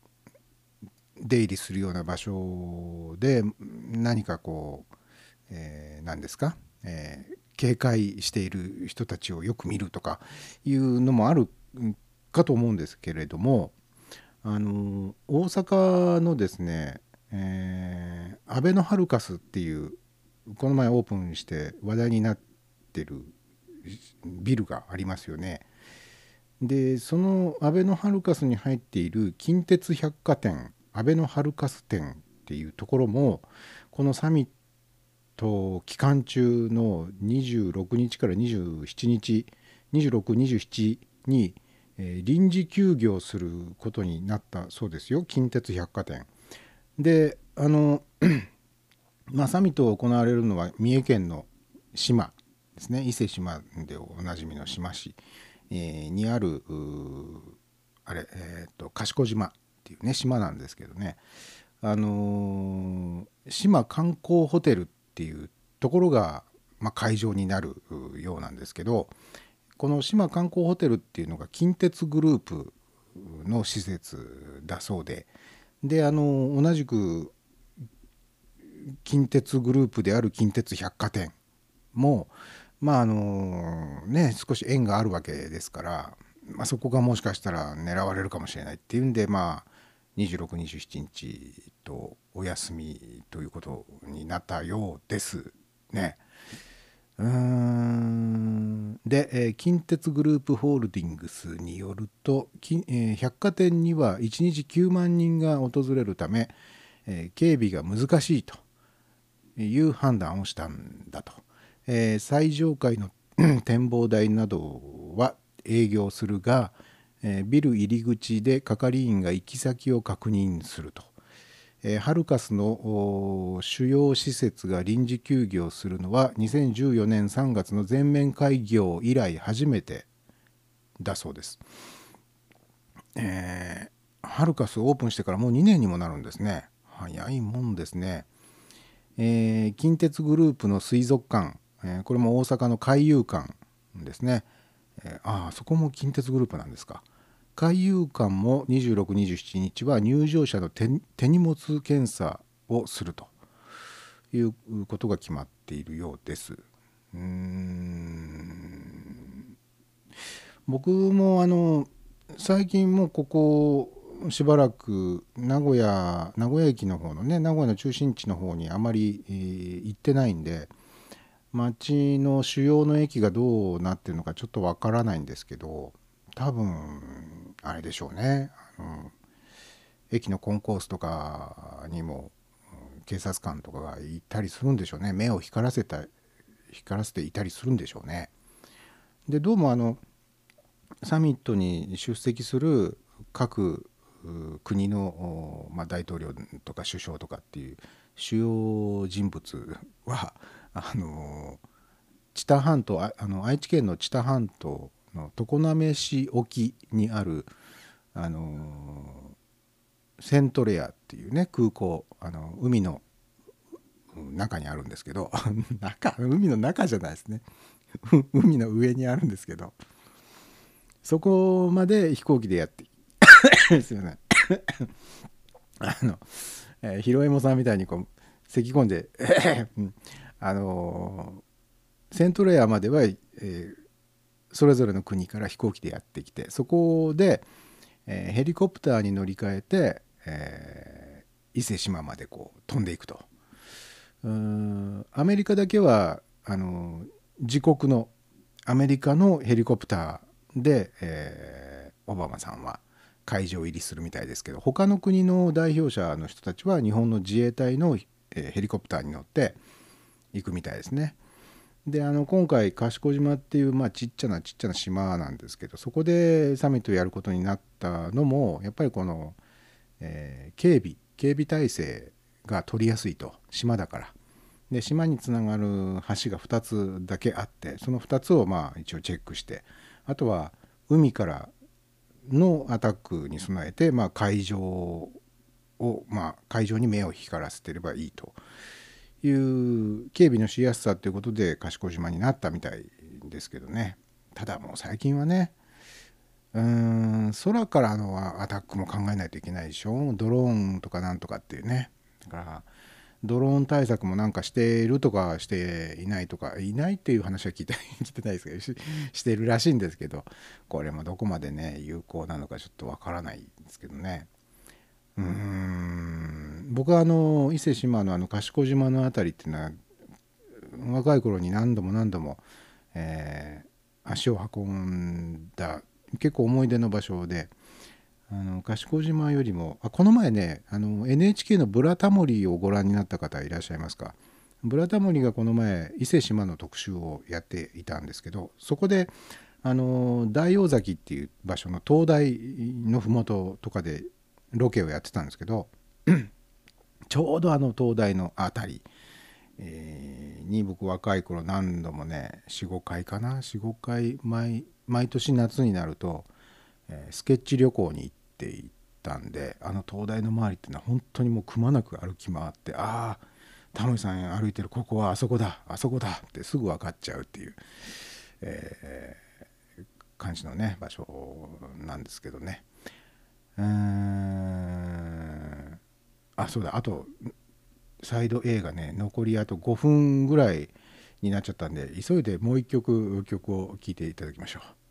出入りするような場所で何かこう、えー何ですか、えー警戒している人たちをよく見るとかいうのもあるかと思うんですけれどもあの大阪のですね、えー、アベノハルカスっていうこの前オープンして話題になってるビルがありますよね。でそのアベノハルカスに入っている近鉄百貨店アベノハルカス店っていうところもこのサミット期間中の26日から27日2627に、えー臨時休業することになったそうですよ。近鉄百貨店。であの まあサミットが行われるのは三重県の島ですね。伊勢志摩でおなじみの志摩市、えーにあるあれ、えー、と賢島っていうね島なんですけどね。あのー島観光ホテルっていうところが、まあ、会場になるようなんですけどこの島観光ホテルっていうのが近鉄グループの施設だそうでであの同じく近鉄グループである近鉄百貨店もまああのね少し縁があるわけですから、まあ、そこがもしかしたら狙われるかもしれないっていうんでまあ2627日とお休みということになったようですね。うんで、えー近鉄グループホールディングスによると、えー百貨店には1日9万人が訪れるため、えー警備が難しいという判断をしたんだと。え最上階の 展望台などは営業するが、えビル入り口で係員が行き先を確認すると。えーハルカスの主要施設が臨時休業するのは2014年3月の全面開業以来初めてだそうです。えーハルカスオープンしてからもう2年にもなるんですね。早いもんですね。えー近鉄グループの水族館、えーこれも大阪の海遊館ですね。えーああそこも近鉄グループなんですか。海遊館も26、27日は入場者の手荷物検査をするということが決まっているようです。うん僕もあの最近もうここしばらく名古屋名古屋駅の方のね名古屋の中心地の方にあまり、えー行ってないんで街の主要の駅がどうなってるのかちょっとわからないんですけど多分あれでしょうね。あの駅のコンコースとかにも警察官とかがいたりするんでしょうね。目を光らせた光らせていたりするんでしょうね。でどうもあのサミットに出席する各国の、まあ、大統領とか首相とかっていう主要人物はあの知多半島ああの愛知県の知多半島の常滑市沖にあるあのセントレアっていうね空港あの海の中にあるんですけど 中海の中じゃないですね。海の上にあるんですけどそこまで飛行機でやって すいません。あの、えー、ヒロエモさんみたいにこう咳き込んで あのーセントレアまでは、えーそれぞれの国から飛行機でやってきてそこで、えーヘリコプターに乗り換えて、えー伊勢志摩までこう飛んでいくとうんアメリカだけはあの自国のアメリカのヘリコプターで、えーオバマさんは会場入りするみたいですけど他の国の代表者の人たちは日本の自衛隊の、えヘリコプターに乗って行くみたいですね。であの今回賢島っていう、まあ、ちっちゃなちっちゃな島なんですけどそこでサミットをやることになったのもやっぱりこの、えー警備警備体制が取りやすいと島だから。で島につながる橋が2つだけあってその2つをまあ一応チェックしてあとは海からのアタックに備えて、まあ、海上を、まあ、海上に目を光らせてればいいという警備のしやすさということで賢島になったみたいですけどね。ただもう最近はねうーん空からのアタックも考えないといけないでしょ。ドローンとかなんとかっていうね。だからドローン対策もなんかしているとかしていないとかいないっていう話は聞いて聞いてないですけどししてるらしいんですけどこれもどこまでね有効なのかちょっとわからないんですけどね。うーん。僕はあの伊勢志摩のあの賢島の辺りっていうのは若い頃に何度も何度も、えー足を運んだ結構思い出の場所であの賢島よりもあこの前ねあの NHK の「ブラタモリ」をご覧になった方いらっしゃいますか？ブラタモリがこの前伊勢志摩の特集をやっていたんですけどそこであの大王崎っていう場所の灯台の麓とかでロケをやってたんですけど ちょうどあの灯台のあたり、えーに僕若い頃何度もね45回かな45回毎毎年夏になると、えースケッチ旅行に行っていたんであの灯台の周りっていうのは本当にもうくまなく歩き回ってああタモリさん歩いてるここはあそこだあそこだってすぐ分かっちゃうっていう、えー感じのね場所なんですけどね。うんあそうだあとサイド A がね残りあと5分ぐらいになっちゃったんで急いでもう一曲曲を聴いていただきましょう。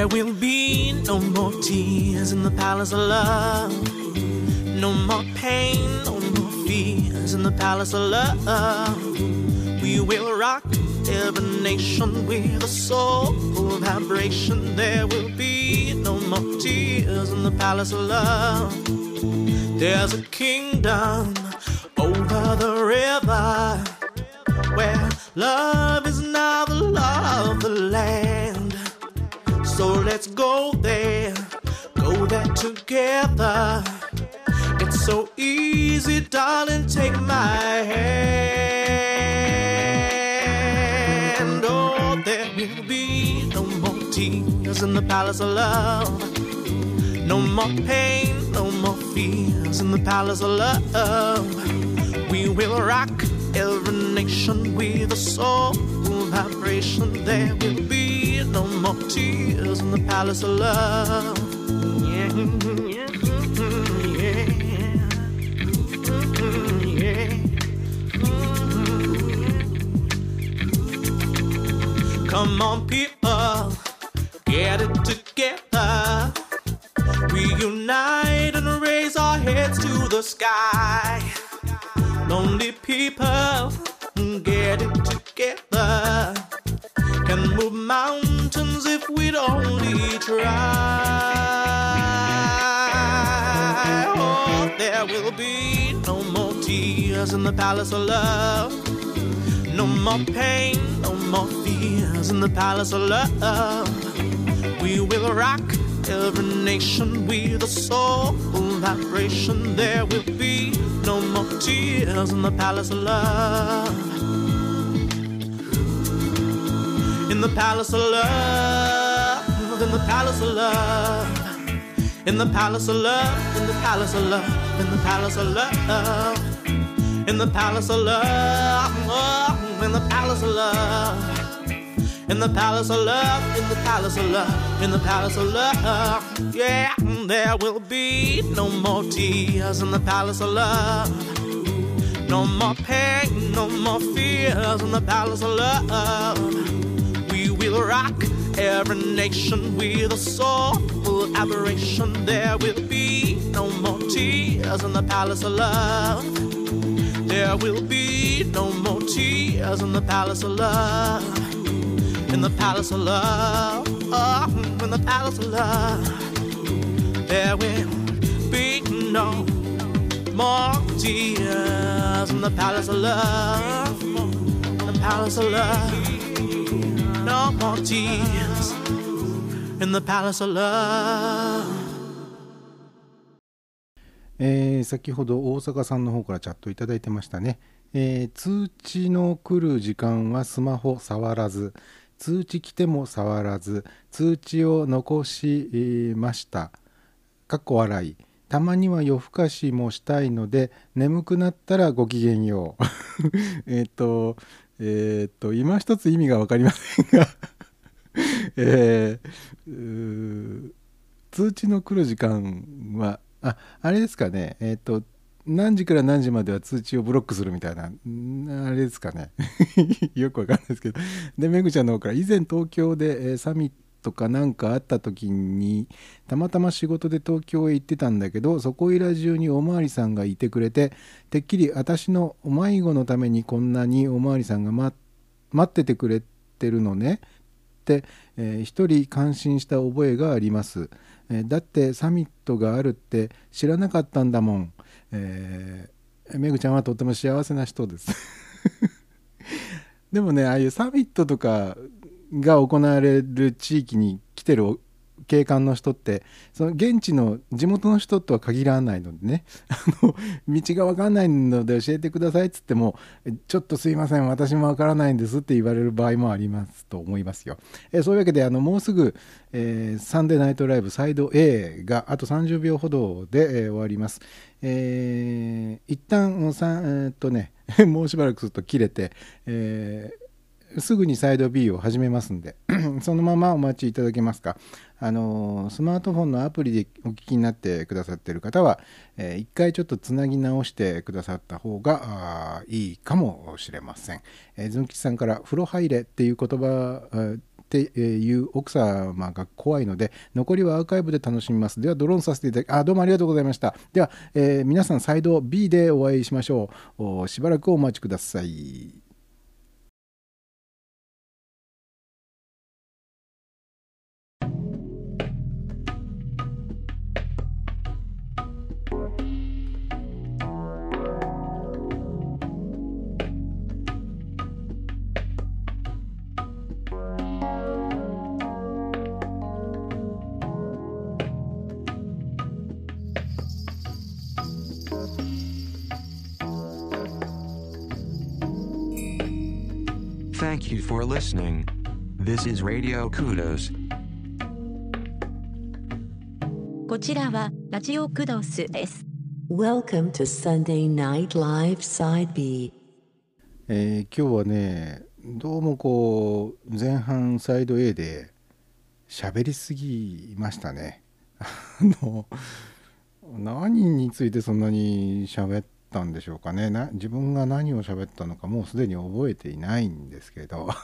There will be no more tears in the palace of love. No more pain, no more fears in the palace of love. We will rock every nation with a soul vibration. There will be no more tears in the palace of love. There's a kingdom over the river where love is now the law of the land. So let's go there, go there together. It's so easy, darling, take my hand. Oh, there will be no more tears in the palace of love. No more pain, no more fears in the palace of love. We will rock every nation with a soul vibration. There will be no more tears in the palace of love. Yeah, yeah, yeah, yeah. Come on, people, get it together. We unite and raise our heads to the sky. lonely people get it together. Only try. Oh, there will be no more tears in the palace of love. No more pain, no more fears in the palace of love. We will rock every nation with a soulful vibration. There will be no more tears in the palace of love. In the palace of love, in the palace of love. In the palace of love, in the palace of love, in the palace of love. In the palace of love, oh, in the palace of love. In the palace of love, in the palace of love, in the palace of love. Yeah, there will be no more tears in the palace of love. No more pain, no more fears in the palace of love. We will rock every nation with a soulful aberration. There will be no more tears in the palace of love. There will be no more tears in the palace of love. In the palace of love, oh, in the palace of love, there will be no more tears in the palace of love. In the palace of love, no more tears in the palace of love. えー先ほど大阪さんの方からチャットいただいてましたね、えー通知の来る時間はスマホ触らず通知来ても触らず通知を残しました。かっこ笑い。たまには夜更かしもしたいので眠くなったらごきげんよう。えっとえっと今一つ意味が分かりませんが えー通知の来る時間はああれですかね。えっ、と何時から何時までは通知をブロックするみたいなあれですかね。よくわかんないですけど。でめぐちゃんの方から以前東京で、えーサミットかなんかあった時にたまたま仕事で東京へ行ってたんだけどそこいら中におまわりさんがいてくれててっきり私の迷子のためにこんなにおまわりさんが、ま、待っててくれてるのね。って、えー一人感心した覚えがあります、えーだってサミットがあるって知らなかったんだもん、えーめぐちゃんはとっても幸せな人です。でもねああいうサミットとかが行われる地域に来てる警官の人ってその現地の地元の人とは限らないのでね あの道が分かんないので教えてくださいっつってもちょっとすいません私も分からないんですって言われる場合もありますと思いますよ。えそういうわけであのもうすぐ、えーサンデーナイトライブサイド A があと30秒ほどで、えー終わります。えー一旦さえーっとね もうしばらくすると切れて、えーすぐにサイド B を始めますんで そのままお待ちいただけますか。あのスマートフォンのアプリでお聞きになってくださってる方は、えー一回ちょっとつなぎ直してくださった方がいいかもしれません、えー、ズン吉さんから「風呂入れ」っていう言葉っていう奥様が怖いので残りはアーカイブで楽しみます。ではドローンさせていただきあどうもありがとうございました。では、えー皆さんサイド B でお会いしましょう。しばらくお待ちください。Thank you for listening. This is Radio Kudos. こちらはラジオクドスです。Welcome to Sunday Night Live Side B. えー今日はねどうもこう前半サイド A で喋りすぎましたねあの何についてそんなに喋ったんでしょうかね。な自分が何を喋ったのかもうすでに覚えていないんですけど。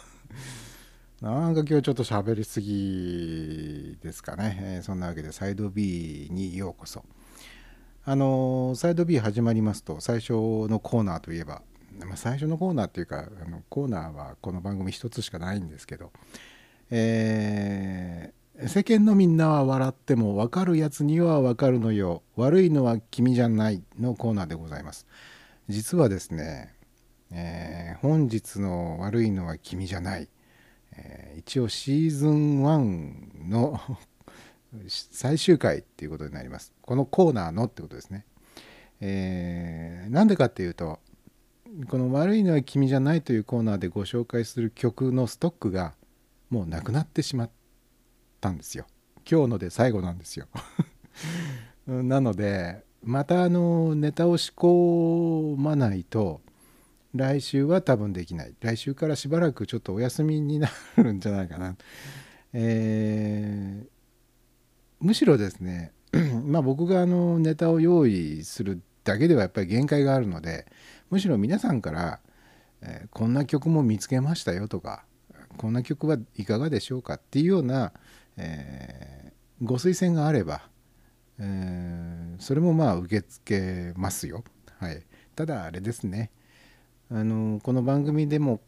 なんか今日ちょっと喋りすぎですかね、えーそんなわけでサイド B にようこそ。あのサイド B 始まりますと最初のコーナーといえば、まあ、最初のコーナーっていうかあのコーナーはこの番組一つしかないんですけど、えー世間のみんなは笑っても分かるやつには分かるのよ。悪いのは君じゃないのコーナーでございます。実はですね、えー本日の悪いのは君じゃない、えー一応シーズン1の 最終回っていうことになります。このコーナーのってことですね。えーなんでかっていうとこの「悪いのは君じゃない」というコーナーでご紹介する曲のストックがもうなくなってしまったんですよ。今日ので最後なんですよ。なのでまたあのネタを仕込まないと来週は多分できない。来週からしばらくちょっとお休みになるんじゃないかな。えーむしろですね まあ僕があのネタを用意するだけではやっぱり限界があるのでむしろ皆さんから、えーこんな曲も見つけましたよとかこんな曲はいかがでしょうかっていうような、えーご推薦があれば、えーそれもまあ受け付けますよ。はい、ただあれですねあのこの番組でも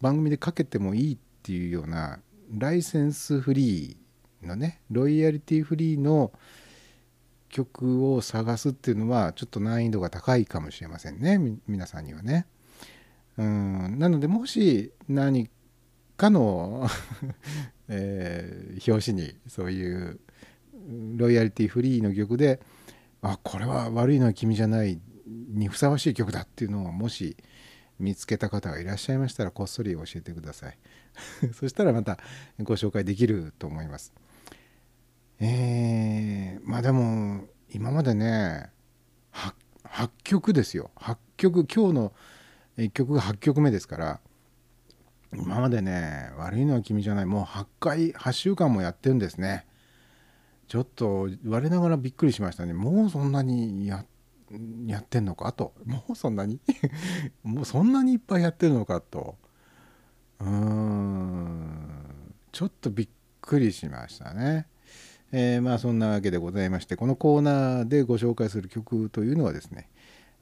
番組でかけてもいいっていうようなライセンスフリーのねロイヤリティフリーの曲を探すっていうのはちょっと難易度が高いかもしれませんね皆さんにはね。うんなのでもし何かの、えー表紙にそういうロイヤリティフリーの曲であこれは悪いのは君じゃないにふさわしい曲だっていうのをもし見つけた方がいらっしゃいましたらこっそり教えてください。そしたらまたご紹介できると思います。えー、まあでも今までね 8, 8曲ですよ。8曲今日の1曲が8曲目ですから今までね悪いのは君じゃない。もう8回8週間もやってるんですね。ちょっと我ながらびっくりしましたね。もうそんなにややってんのか？ともうそんなに？もうそんなにいっぱいやってるのか？と。うーん。ちょっとびっくりしましたね。えーまあそんなわけでございましてこのコーナーでご紹介する曲というのはですね、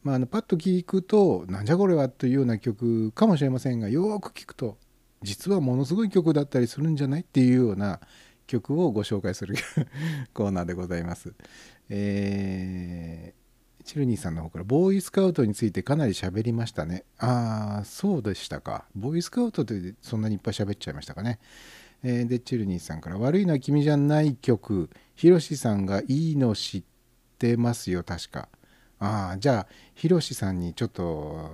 まあ、あのパッと聞くとなんじゃこれはというような曲かもしれませんがよーく聞くと実はものすごい曲だったりするんじゃないっていうような曲をご紹介する コーナーでございます。えーチルニーさんの方からボーイスカウトについてかなり喋りましたね。ああ、そうでしたか。ボーイスカウトでそんなにいっぱい喋っちゃいましたかね。えで、チルニーさんから悪いのは君じゃない曲、ヒロシさんがいいの知ってますよ、確か。ああ、じゃあ、ヒロシさんにちょっと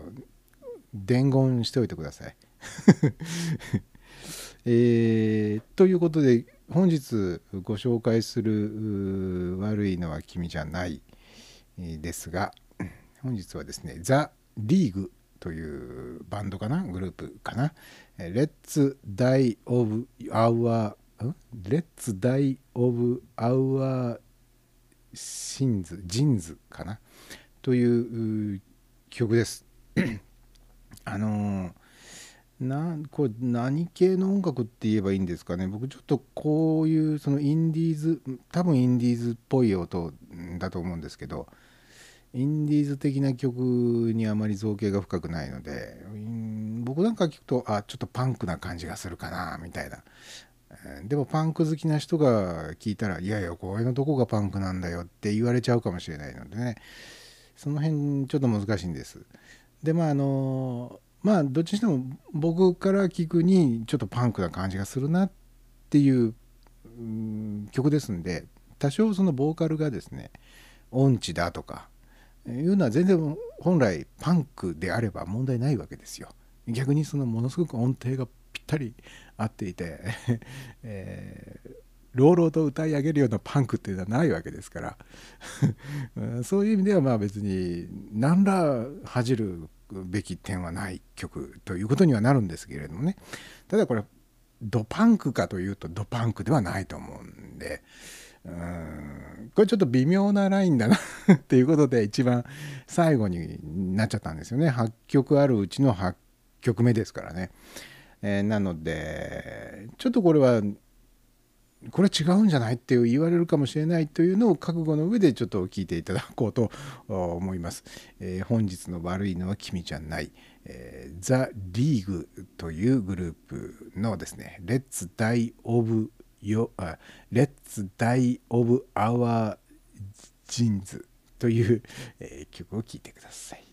伝言しておいてください。えーということで本日ご紹介する悪いのは君じゃないですが本日はですねザ・リーグというバンドかなグループかなえー Let's Die of Our ん？Let's Die of Our Sins ジンズかな？という曲です。あのーなこれ何系の音楽って言えばいいんですかね？僕ちょっとこういうそのインディーズ多分インディーズっぽい音だと思うんですけどインディーズ的な曲にあまり造形が深くないので僕なんか聞くとあちょっとパンクな感じがするかなみたいな。でもパンク好きな人が聞いたらいやいやこれのどこがパンクなんだよって言われちゃうかもしれないのでねその辺ちょっと難しいんです。でまああのまあどっちにしても僕から聞くにちょっとパンクな感じがするなっていう曲ですんで多少そのボーカルがですね音痴だとかいうのは全然本来パンクであれば問題ないわけですよ。逆にそのものすごく音程がぴったり合っていて、えー朗々と歌い上げるようなパンクっていうのはないわけですから。そういう意味ではまあ別に何ら恥じるべき点はない曲ということにはなるんですけれどもね。ただこれドパンクかというとドパンクではないと思うんで。うん。これちょっと微妙なラインだな っていうことで一番最後になっちゃったんですよね。8曲あるうちの8曲目ですからね、えーなのでちょっとこれはこれ違うんじゃないって言われるかもしれないというのを覚悟の上でちょっと聞いていただこうと思います。えー本日の悪いのは君じゃない、えー、ザ・リーグというグループのですね「レッツ・ダイ・オブ・ヨあレッツ・ダイ・オブ・アワー・ジンズ」という、えー曲を聴いてください。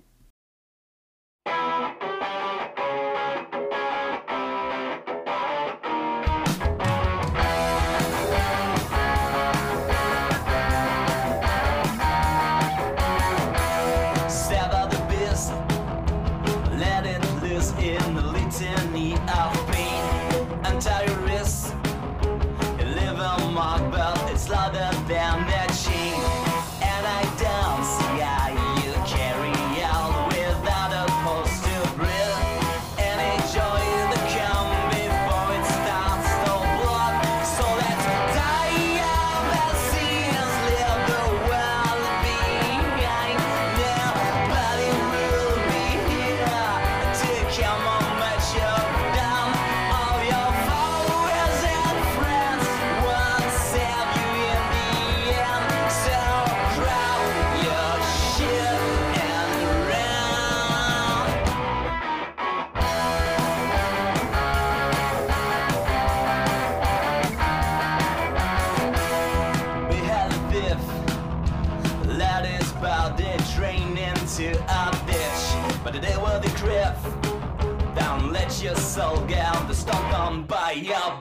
just so down The stop on by your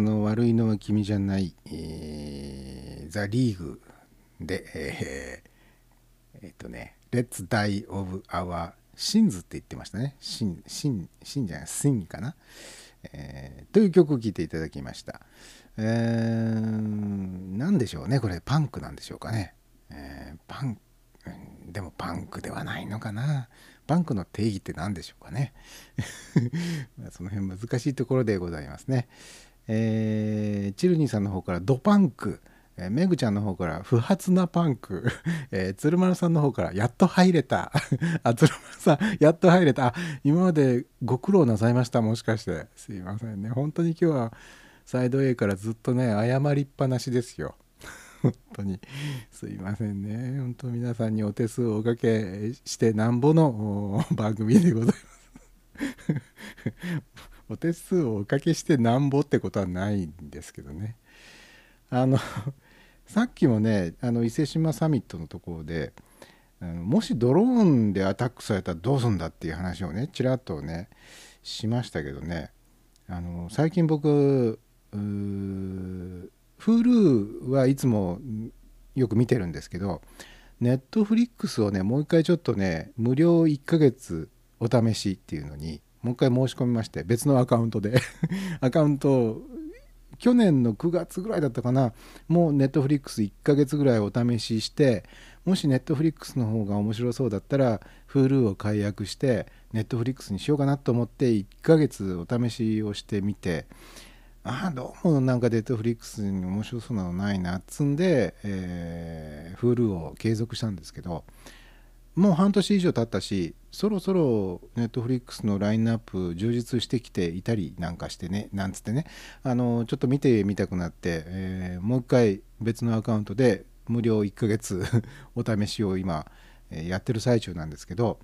の悪いのは君じゃない、えーザ・リーグで、えーえっとね、Let's Die of Our Sins って言ってましたね。シン、シン、シンじゃない、シンかな、えーという曲を聴いていただきました。えー、なんでしょうね、これ、パンクなんでしょうかね。えーパン、でもパンクではないのかな。パンクの定義って何でしょうかね。その辺難しいところでございますね。えーチルニーさんの方からドパンク、えーメグちゃんの方から不発なパンク、えー鶴丸さんの方からやっと入れた。あ、鶴丸さん、やっと入れた。あ、今までご苦労なさいました、もしかして。すいませんね。本当に今日はサイド A からずっとね、謝りっぱなしですよ。本当にすいませんね。本当皆さんにお手数をおかけしてなんぼの番組でございます。お手数をおかけしてなんぼってことはないんですけどね。あの さっきもねあの伊勢志摩サミットのところであのもしドローンでアタックされたらどうすんだっていう話をねちらっとねしましたけどねあの最近僕ー Hulu はいつもよく見てるんですけどネットフリックスをねもう一回ちょっとね無料1ヶ月お試しっていうのにもう一回申し込みまして別のアカウントで。アカウントを去年の9月ぐらいだったかな。もうネットフリックス1ヶ月ぐらいお試ししてもしネットフリックスの方が面白そうだったら Hulu を解約してネットフリックスにしようかなと思って1ヶ月お試しをしてみて。ああどうもなんかネットフリックスに面白そうなのないなっつんで、えー、Hulu を継続したんですけど。もう半年以上経ったしそろそろネットフリックスのラインナップ充実してきていたりなんかしてねなんつってね。あのちょっと見てみたくなって、えーもう一回別のアカウントで無料1ヶ月 お試しを今、えーやってる最中なんですけど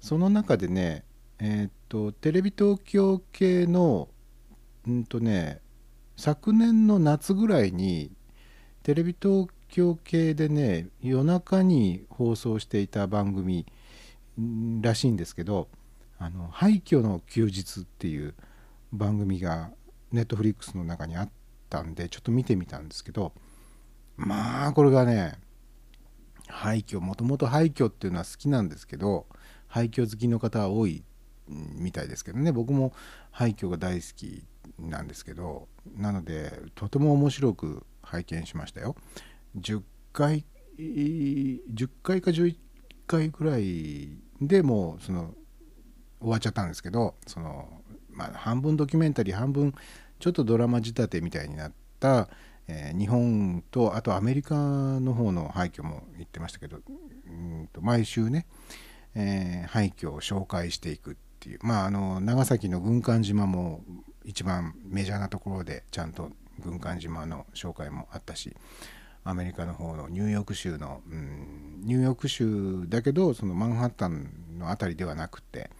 その中でねえーっとテレビ東京系のうんとね昨年の夏ぐらいにテレビ東京系でね夜中に放送していた番組らしいんですけど「あの廃墟の休日」っていう番組がネットフリックスの中にあったんでちょっと見てみたんですけどまあこれがね廃墟もともと廃墟っていうのは好きなんですけど廃墟好きの方は多いみたいですけどね。僕も廃墟が大好きなんですけどなのでとても面白く拝見しましたよ。10回10回か11回ぐらいでもうその終わっちゃったんですけどその、まあ、半分ドキュメンタリー半分ちょっとドラマ仕立てみたいになった、えー日本とあとアメリカの方の廃墟も言ってましたけどうんと毎週ね、えー廃墟を紹介していくっていうまああの長崎の軍艦島も一番メジャーなところでちゃんと軍艦島の紹介もあったしアメリカの方のニューヨーク州の、うん、ニューヨーク州だけどそのマンハッタンの辺りではなくて、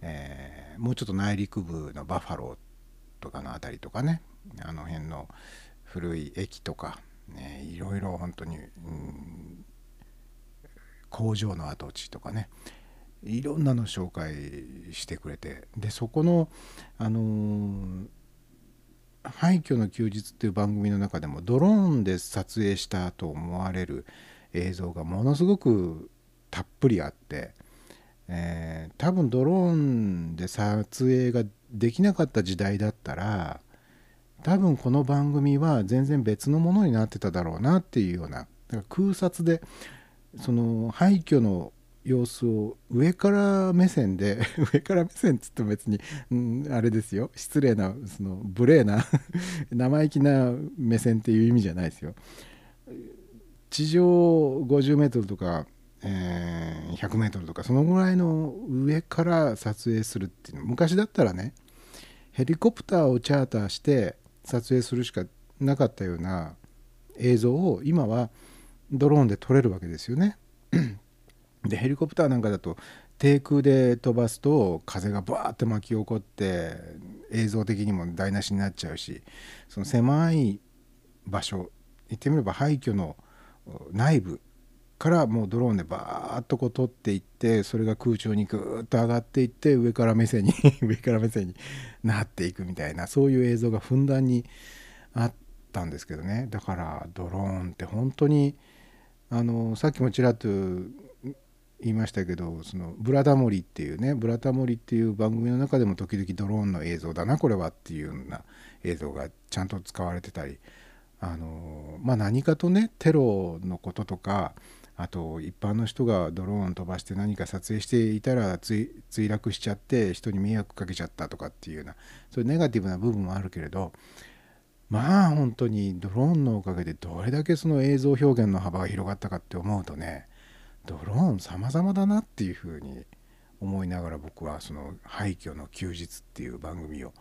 えーもうちょっと内陸部のバファローとかの辺りとかねあの辺の古い駅とか、ね、いろいろ本当に、うん工場の跡地とかねいろんなの紹介してくれてでそこのあのー廃墟の休日」っていう番組の中でもドローンで撮影したと思われる映像がものすごくたっぷりあって、えー多分ドローンで撮影ができなかった時代だったら多分この番組は全然別のものになってただろうなっていうようなだから空撮でその廃墟の様子を上から目線で 上から目線っつっても別に、うん、あれですよ失礼なその無礼な 生意気な目線っていう意味じゃないですよ。地上50メートルとか、えー100メートルとかそのぐらいの上から撮影するっていうの昔だったらねヘリコプターをチャーターして撮影するしかなかったような映像を今はドローンで撮れるわけですよね。でヘリコプターなんかだと低空で飛ばすと風がバーって巻き起こって映像的にも台無しになっちゃうしその狭い場所言ってみれば廃墟の内部からもうドローンでバーッとこう撮っていってそれが空中にぐーっと上がっていって上から目線に 上から目線になっていくみたいなそういう映像がふんだんにあったんですけどね。だからドローンって本当にあのさっきもちらっと言いましたけどその「ブラタモリ」っていうね「ブラタモリ」っていう番組の中でも時々ドローンの映像だなこれはっていうような映像がちゃんと使われてたりあのまあ何かとねテロのこととかあと一般の人がドローン飛ばして何か撮影していたら墜墜落しちゃって人に迷惑かけちゃったとかっていうようなそういうネガティブな部分もあるけれどまあ本当にドローンのおかげでどれだけその映像表現の幅が広がったかって思うとねドローン様々だなっていうふうに思いながら僕はその「廃墟の休日」っていう番組を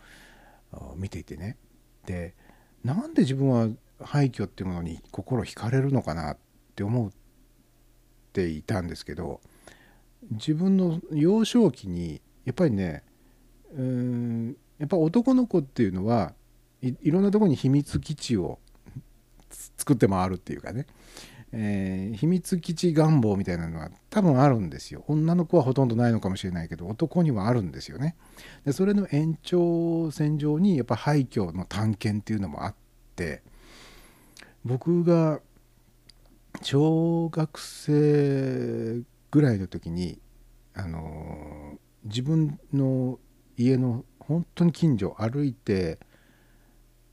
見ていてね。でなんで自分は廃墟っていうものに心惹かれるのかなって思っていたんですけど自分の幼少期にやっぱりねうーんやっぱ男の子っていうのはいろんなとこに秘密基地を作って回るっていうかね、えー秘密基地願望みたいなのは多分あるんですよ。女の子はほとんどないのかもしれないけど男にはあるんですよね。でそれの延長線上にやっぱ廃墟の探検っていうのもあって僕が小学生ぐらいの時にあの自分の家の本当に近所歩いて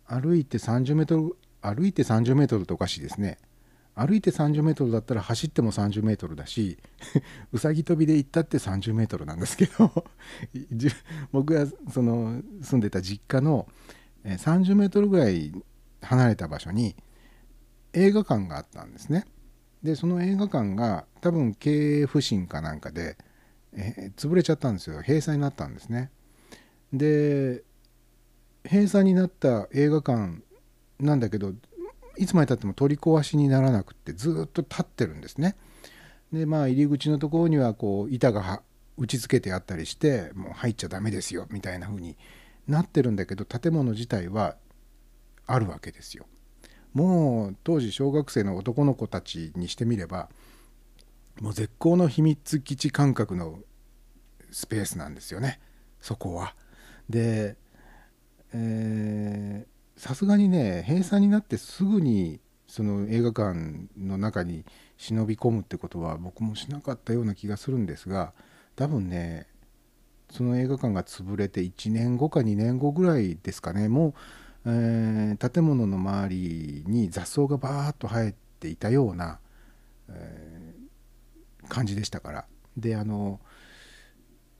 歩いて30メートル歩いて30メートルとおかしいですね。歩いて30メートルだったら走っても30メートルだし うさぎ跳びで行ったって30メートルなんですけど 僕がその住んでた実家の30メートルぐらい離れた場所に映画館があったんですね。でその映画館が多分経営不振かなんかで、えー潰れちゃったんですよ閉鎖になったんですね。で閉鎖になった映画館なんだけどいつまでたっても取り壊しにならなくってずっと立ってるんですね。でまあ入り口のところにはこう板が打ち付けてあったりしてもう入っちゃダメですよみたいな風になってるんだけど建物自体はあるわけですよ。もう当時小学生の男の子たちにしてみればもう絶好の秘密基地感覚のスペースなんですよねそこは。でえーさすがにね閉鎖になってすぐにその映画館の中に忍び込むってことは僕もしなかったような気がするんですが多分ねその映画館が潰れて1年後か2年後ぐらいですかね。もう、えー建物の周りに雑草がバーッと生えていたような、えー感じでしたから。であの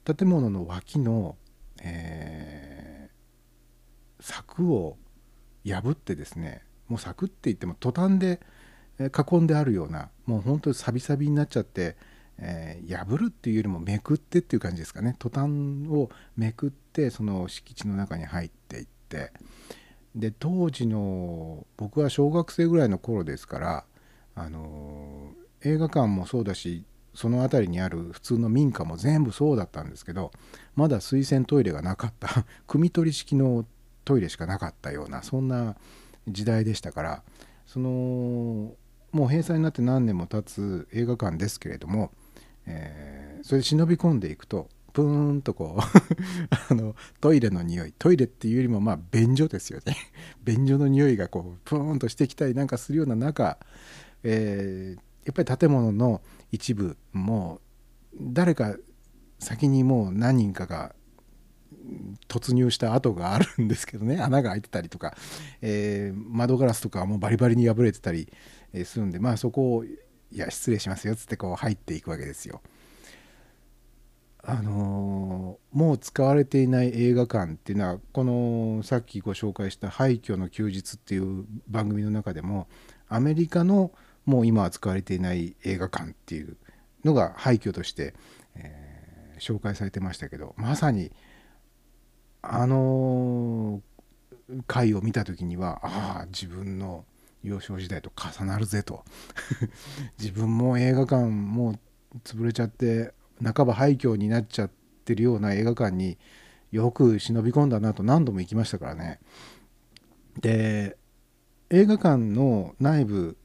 建物の脇の、えー柵を破ってですねもう柵って言ってもトタンで囲んであるようなもう本当にサビサビになっちゃって、えー破るっていうよりもめくってっていう感じですかね。トタンをめくってその敷地の中に入っていって。で当時の僕は小学生ぐらいの頃ですから、あのー映画館もそうだしその辺りにある普通の民家も全部そうだったんですけどまだ水洗トイレがなかった 汲み取り式のトイレしかなかったようなそんな時代でしたからそのもう閉鎖になって何年も経つ映画館ですけれども、えーそれで忍び込んでいくとプーンとこう あのトイレの匂いトイレっていうよりもまあ便所ですよね。便所の匂いがこうプーンとしてきたりなんかするような中、えーやっぱり建物の一部もう誰か先にもう何人かが突入した跡があるんですけどね 穴が開いてたりとか、えー窓ガラスとかもうバリバリに破れてたりするんでまあそこを「いや失礼しますよ」っつってこう入っていくわけですよ。あのーもう使われていない映画館っていうのはこのさっきご紹介した「廃墟の休日」っていう番組の中でもアメリカのもう今は使われていない映画館っていうのが廃墟として、えー紹介されてましたけどまさにあの回を見た時にはああ自分の幼少時代と重なるぜと。自分も映画館もう潰れちゃって半ば廃墟になっちゃってるような映画館によく忍び込んだなと何度も行きましたからね。で映画館の内部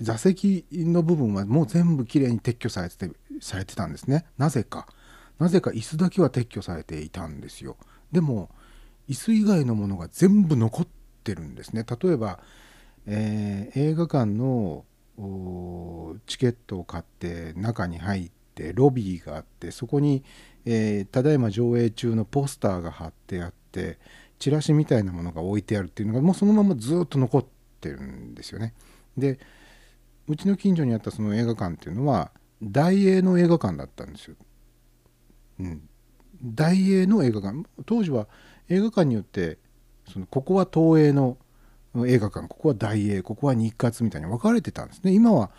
座席の部分はもう全部きれいに撤去されてされてたんですね。なぜか。なぜか椅子だけは撤去されていたんですよ。でも椅子以外のものが全部残ってるんですね例えば、えー映画館のチケットを買って中に入ってロビーがあってそこに、えーただいま上映中のポスターが貼ってあってチラシみたいなものが置いてあるっていうのがもうそのままずっと残ってるんですよね。でうちの近所にあったその映画館っていうのは大英の映画館だったんですよ。うん、大英の映画館。当時は映画館によってそのここは東映の映画館。ここは大英。ここは日活みたいに分かれてたんですね。今は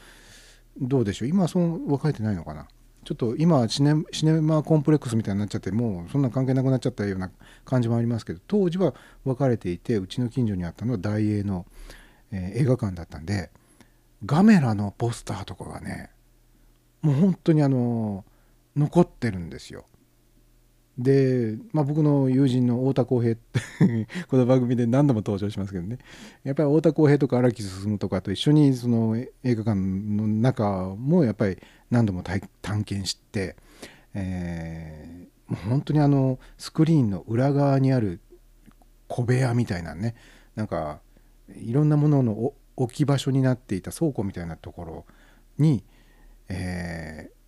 どうでしょう。今はその分かれてないのかな。ちょっと今はシネシネマコンプレックスみたいになっちゃってもうそんな関係なくなっちゃったような感じもありますけど当時は分かれていてうちの近所にあったのは大英の、えー映画館だったんでガメラのポスターとかがねもう本当にあの残ってるんですよ。で、まあ、僕の友人の太田浩平って この番組で何度も登場しますけどね。やっぱり太田浩平とか荒木進とかと一緒にその映画館の中もやっぱり何度も探検して、えーもう本当にあのスクリーンの裏側にある小部屋みたいなねなんかいろんなものの置き場所になっていた倉庫みたいなところに、えー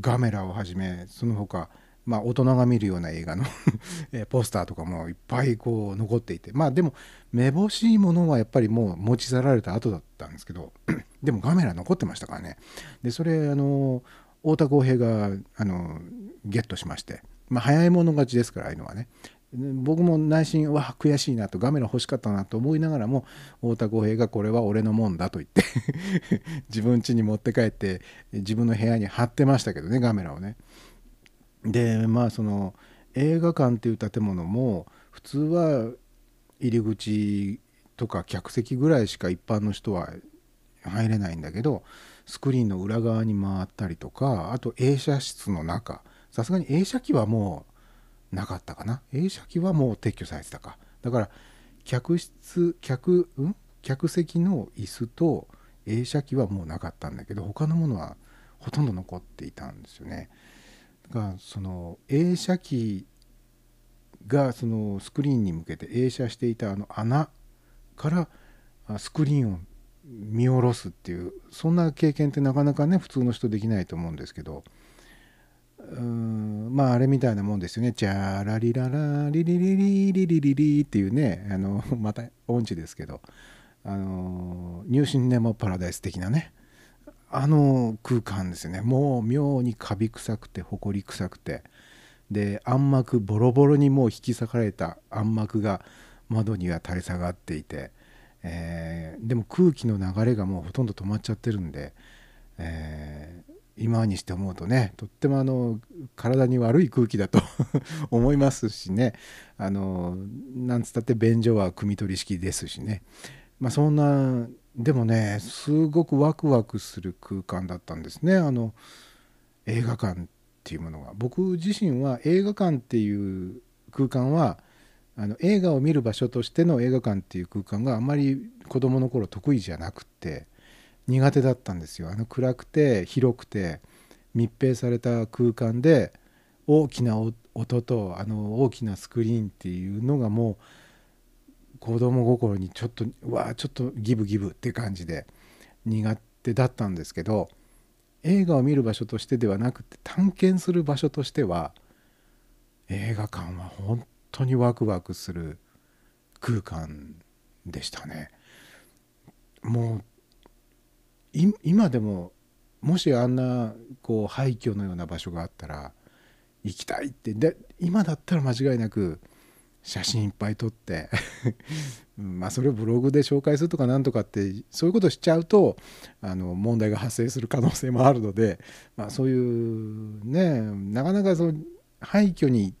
ガメラをはじめその他まあ大人が見るような映画の ポスターとかもいっぱいこう残っていて。まあでもめぼしいものはやっぱりもう持ち去られた後だったんですけど でもカメラ残ってましたからね。でそれあの太田浩平があのゲットしまして。まあ早い者勝ちですからああいうのはね。僕も内心わあ悔しいなとガメラ欲しかったなと思いながらも太田浩平がこれは俺のもんだと言って 自分家に持って帰って自分の部屋に貼ってましたけどねガメラをね。でまあその映画館っていう建物も普通は入り口とか客席ぐらいしか一般の人は入れないんだけどスクリーンの裏側に回ったりとかあと映写室の中。さすがに映写機はもうなかったかな。映写機はもう撤去されてたか。だから客室客ん？客席の椅子と映写機はもうなかったんだけど他のものはほとんど残っていたんですよね。だからその映写機がそのスクリーンに向けて映写していたあの穴からスクリーンを見下ろすっていうそんな経験ってなかなかね普通の人できないと思うんですけどうんまああれみたいなもんですよね「チャラリララリリリリリリリリ」っていうねあのまた音痴ですけどあのニューシネマパラダイス的なねあの空間ですね。もう妙にカビ臭くて埃臭くて。で暗幕ボロボロにもう引き裂かれた暗幕が窓には垂れ下がっていて、えーでも空気の流れがもうほとんど止まっちゃってるんで、えー今にして思うとねとってもあの体に悪い空気だと 思いますしね。あのなんつったって便所は汲み取り式ですしね。まあそんなでもねすごくワクワクする空間だったんですね。あの映画館っていうものが。僕自身は映画館っていう空間はあの映画を見る場所としての映画館っていう空間があんまり子供の頃得意じゃなくて苦手だったんですよ。あの暗くて広くて密閉された空間で大きな音とあの大きなスクリーンっていうのがもう子供心にちょっとうわあちょっとギブギブって感じで苦手だったんですけど映画を見る場所としてではなくて探検する場所としては映画館は本当にワクワクする空間でしたね。もう今でももしあんなこう廃墟のような場所があったら行きたいってで今だったら間違いなく写真いっぱい撮って まあそれをブログで紹介するとかなんとかってそういうことしちゃうとあの問題が発生する可能性もあるので、まあ、そういうねなかなかその廃墟に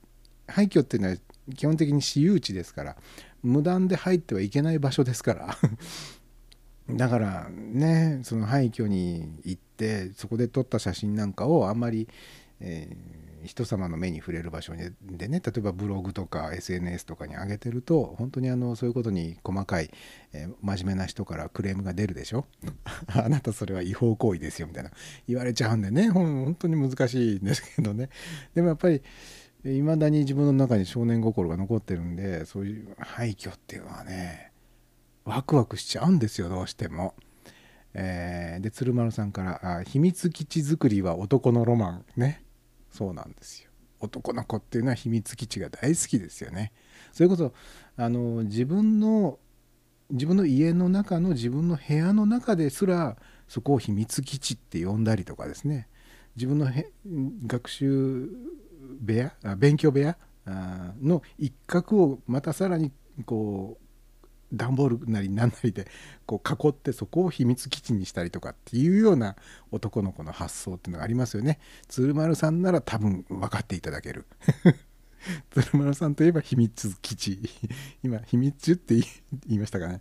廃墟っていうのは基本的に私有地ですから無断で入ってはいけない場所ですから。だからねその廃墟に行ってそこで撮った写真なんかをあんまり、えー人様の目に触れる場所でね例えばブログとか SNS とかに上げてると本当にあのそういうことに細かい、えー真面目な人からクレームが出るでしょ？あなたそれは違法行為ですよみたいな。言われちゃうんでね本当に難しいんですけどね。でもやっぱりいまだに自分の中に少年心が残ってるんでそういう廃墟っていうのはねワクワクしちゃうんですよどうしても。えーで鶴丸さんからあ「秘密基地作りは男のロマン」ね。そうなんですよ。男の子っていうのは秘密基地が大好きですよね。それこそあの自分の自分の家の中の自分の部屋の中ですらそこを秘密基地って呼んだりとかですね自分のへ学習部屋勉強部屋の一角をまたさらにこう段ボールなりなんなりでこう囲ってそこを秘密基地にしたりとかっていうような男の子の発想っていうのがありますよね。鶴丸さんなら多分分かっていただける。鶴丸さんといえば秘密基地 今秘密って言いましたかね。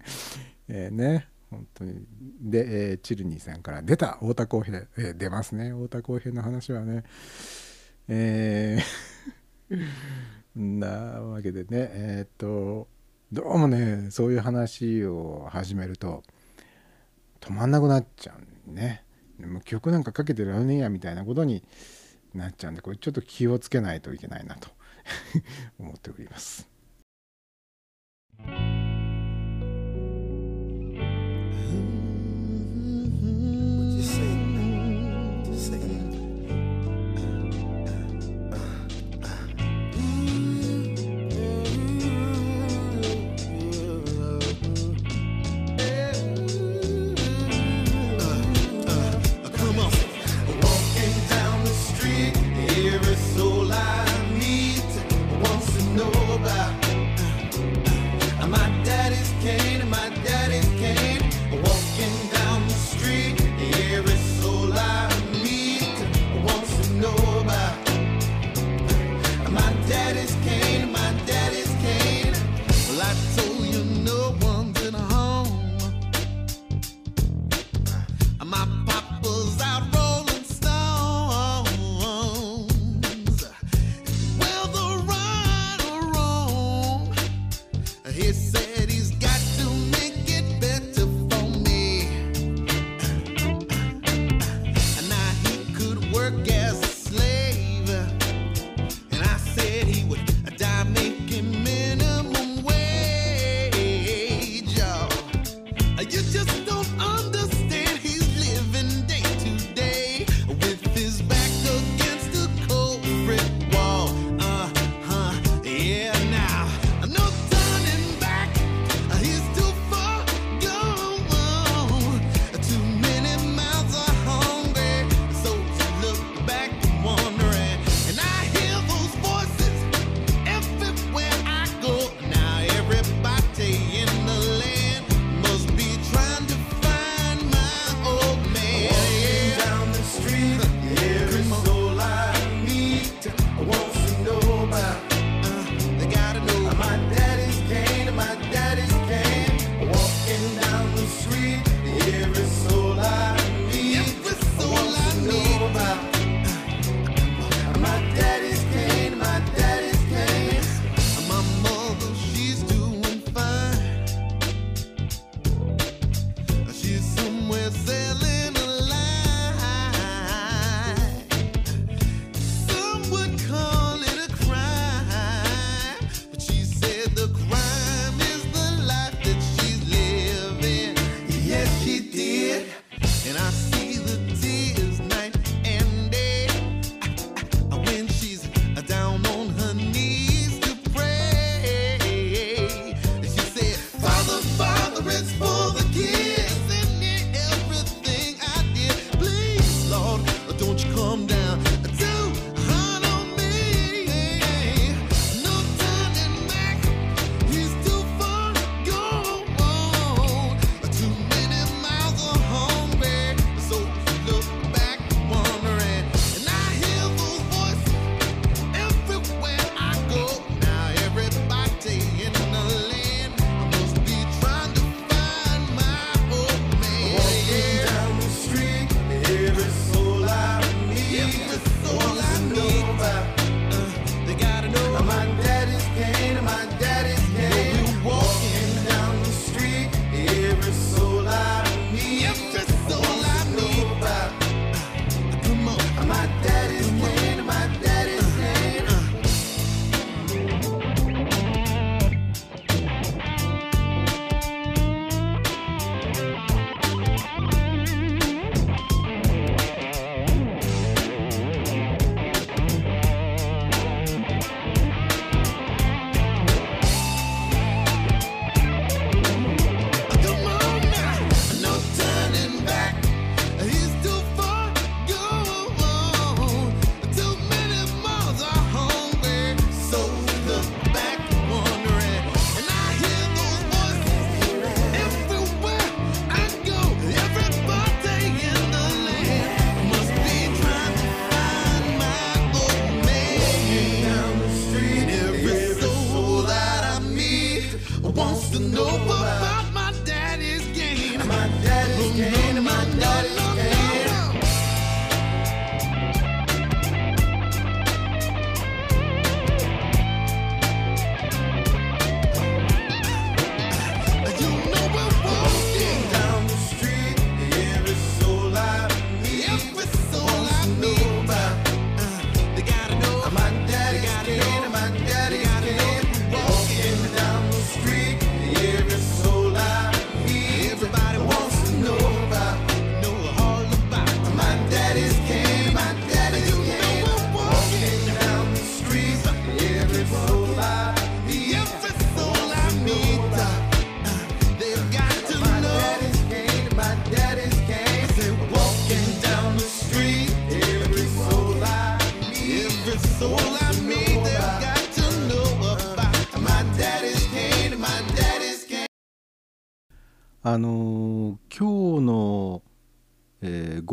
えーね本当にで、えーチルニーさんから出た太田康平、えー出ますね太田康平の話はねえー なわけでねえーっとどうもねそういう話を始めると止まんなくなっちゃうんねでも曲なんかかけてられねえやみたいなことになっちゃうんでこれちょっと気をつけないといけないなと 思っております。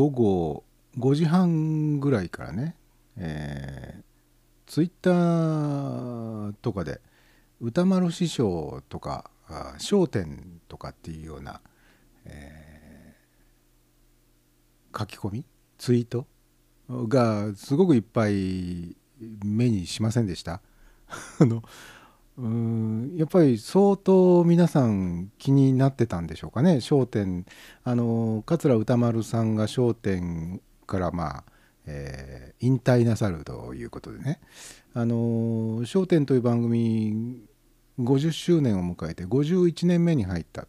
午後5時半ぐらいからね、えツイッターとかで歌丸師匠とか笑点とかっていうような、えー書き込みツイートがすごくいっぱい目にしませんでした？あのうんやっぱり相当皆さん気になってたんでしょうかね『笑点』あの桂歌丸さんが『笑点』からまあ、えー引退なさるということでね『あの笑点』という番組50周年を迎えて51年目に入った。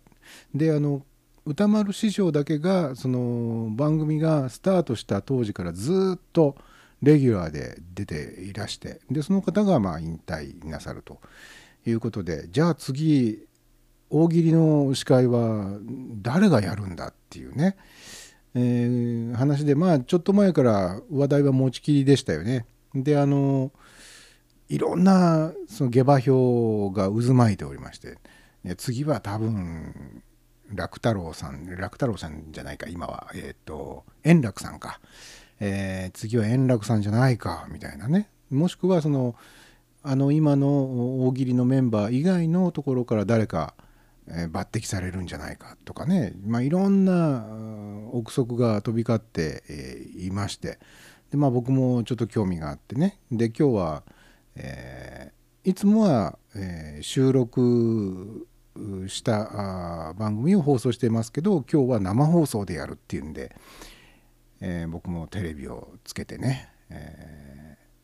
であの歌丸師匠だけがその番組がスタートした当時からずっとレギュラーで出ていらしてでその方がまあ引退なさると。いうことでじゃあ次大喜利の司会は誰がやるんだっていうね、えー話でまあちょっと前から話題は持ちきりでしたよね。であのいろんなその下馬評が渦巻いておりまして次は多分楽太郎さん楽太郎さんじゃないか今は。えっ、と円楽さんか、えー次は円楽さんじゃないかみたいなね。もしくはそのあの今の大喜利のメンバー以外のところから誰か、えー抜擢されるんじゃないかとかね、まあ、いろんな憶測が飛び交って、えいまして。で、まあ、僕もちょっと興味があってね。で今日は、えーいつもは、え収録した番組を放送してますけど今日は生放送でやるっていうんで、えー僕もテレビをつけてね、えー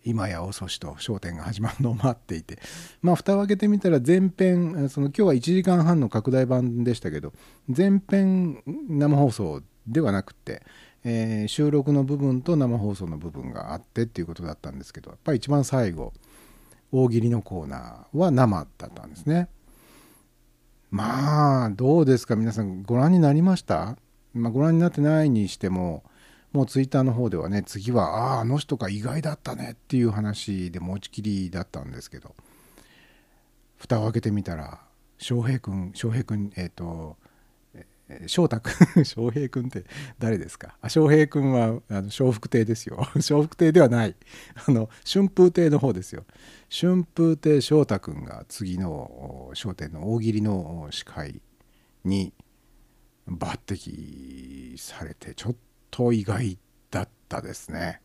今や遅しと『笑点』が始まるのを待っていて。まあ蓋を開けてみたら前編その今日は1時間半の拡大版でしたけど前編生放送ではなくて、えー収録の部分と生放送の部分があってっていうことだったんですけどやっぱり一番最後大喜利のコーナーは生だったんですね。まあどうですか？皆さんご覧になりました、まあ、ご覧になってないにしてももうツイッターの方ではね次はあああの人が意外だったねっていう話で持ちきりだったんですけど蓋を開けてみたら翔平君翔平君えっ、と翔太君 翔平君って誰ですか？あ翔平君はあの笑福亭ですよ。笑福亭ではない。あの春風亭の方ですよ。春風亭昇太君が次の『笑点』の大喜利の司会に抜擢されてちょっとと意外だったですね。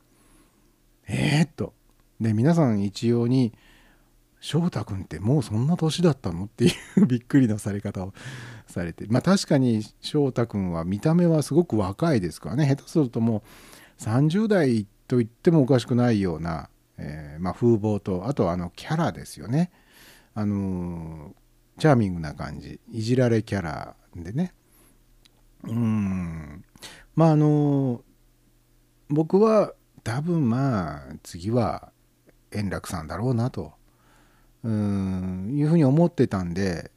えー、っとで皆さん一様に「翔太君ってもうそんな年だったの?」っていう びっくりのされ方をされてまあ確かに翔太君は見た目はすごく若いですからね下手するともう30代と言ってもおかしくないような、えーまあ、風貌とあとあのキャラですよね。あのーチャーミングな感じいじられキャラでねうんまああの僕は多分まあ次は円楽さんだろうなとうんいうふうに思ってたんで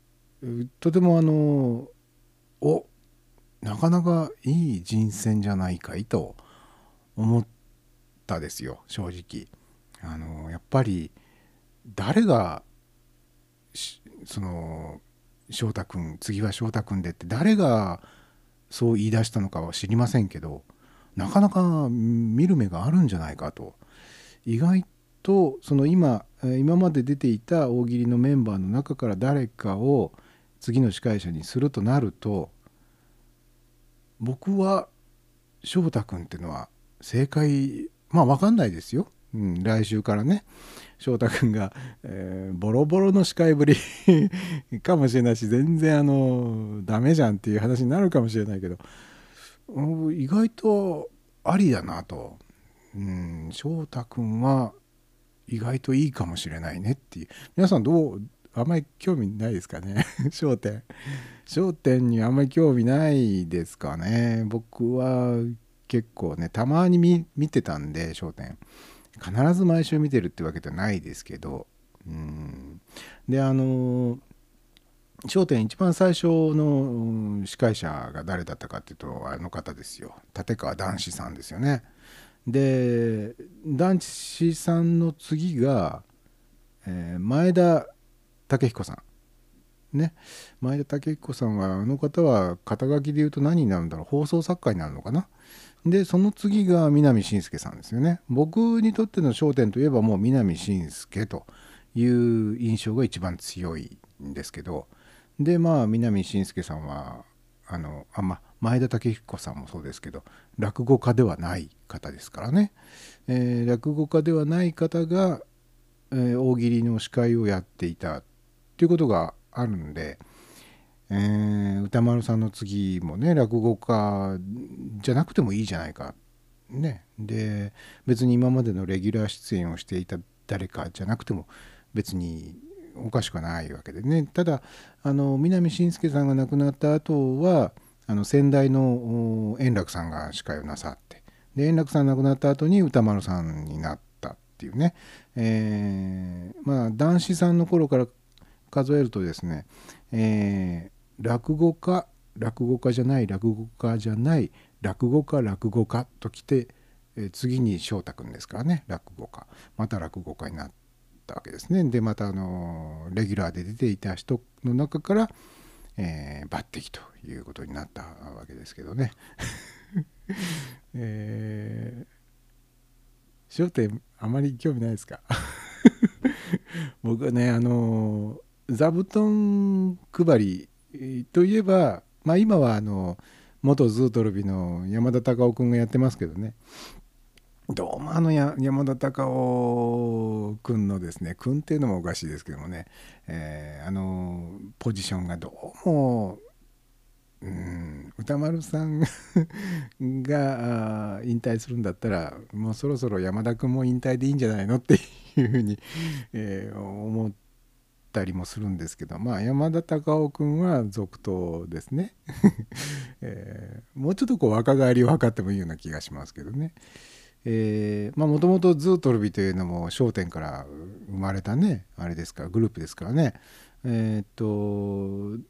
とてもあのおなかなかいい人選じゃないかいと思ったですよ正直。あのやっぱり誰がその翔太君次は翔太君でって誰がそう言い出したのかは知りませんけどなかなか見る目があるんじゃないかと。意外とその今今まで出ていた大喜利のメンバーの中から誰かを次の司会者にするとなると僕は翔太君っていうのは正解まあ分かんないですよ、うん、来週からね。翔太君が、えーボロボロの司会ぶり かもしれないし全然あのダメじゃんっていう話になるかもしれないけど意外とありだなと、うん、翔太君は意外といいかもしれないねっていう。皆さんどうあんまり興味ないですかね？焦点。焦点にあんまり興味ないですかね？僕は結構ねたまに見見てたんで焦点。必ず毎週見てるってわけじゃないですけどうん。であの『笑点』一番最初の司会者が誰だったかっていうとあの方ですよ。立川談志さんですよね。で団地さんの次が、えー前田武彦さん。ね。前田武彦さんはあの方は肩書きで言うと何になるんだろう。放送作家になるのかな。でその次が南信介さんですよね。僕にとっての焦点といえばもう南信介という印象が一番強いんですけど。でまあ南信介さんはあのあま前田武彦さんもそうですけど落語家ではない方ですからね、えー落語家ではない方が、えー大喜利の司会をやっていたっていうことがあるんで、えー歌丸さんの次もね落語家じゃなくてもいいじゃないか。ね。で別に今までのレギュラー出演をしていた誰かじゃなくても別におかしくはないわけでね。ただあの南信介さんが亡くなった後はあの先代の円楽さんが司会をなさってで円楽さん亡くなった後に歌丸さんになったっていうね、えーまあ男子さんの頃から数えるとですね、えー落語家落語家じゃない落語家じゃない落語家落語家ときて、え次に翔太君ですからね落語家。また落語家になったわけですね。でまたあのレギュラーで出ていた人の中から、えー抜擢ということになったわけですけどね。えー、笑点あまり興味ないですか？僕はねあの座布団配りといえば、まあ、今はあの元ズートルビの山田隆夫君がやってますけどね。どうもあのや山田隆夫君のですね君っていうのもおかしいですけどもね、えーあのポジションがどうもうん歌丸さん が引退するんだったらもうそろそろ山田君も引退でいいんじゃないのっていうふうに、えー思ったりもするんですけどまあ山田隆夫君は続投ですね、えーもうちょっとこう若返りを図ってもいいような気がしますけどね。えまあもともとズートルビというのも『笑点』から生まれたねあれですからグループですからね。えーっと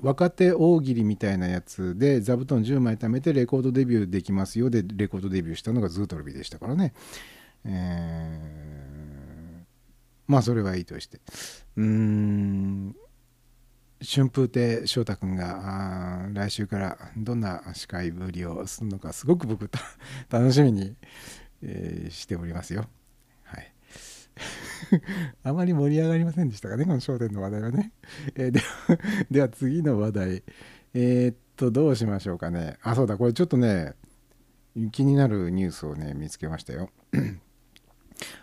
若手大喜利みたいなやつで座布団10枚貯めてレコードデビューできますよでレコードデビューしたのがズートルビでしたからね、えーまあそれはいいとしてうーん春風亭昇太君が来週からどんな司会ぶりをするのかすごく僕 楽しみに、えーしておりますよ。はい あまり盛り上がりませんでしたかね、この焦点の話題はね。えーでは、では次の話題。えーっと、どうしましょうかね。あ、そうだ、これちょっとね、気になるニュースをね、見つけましたよ。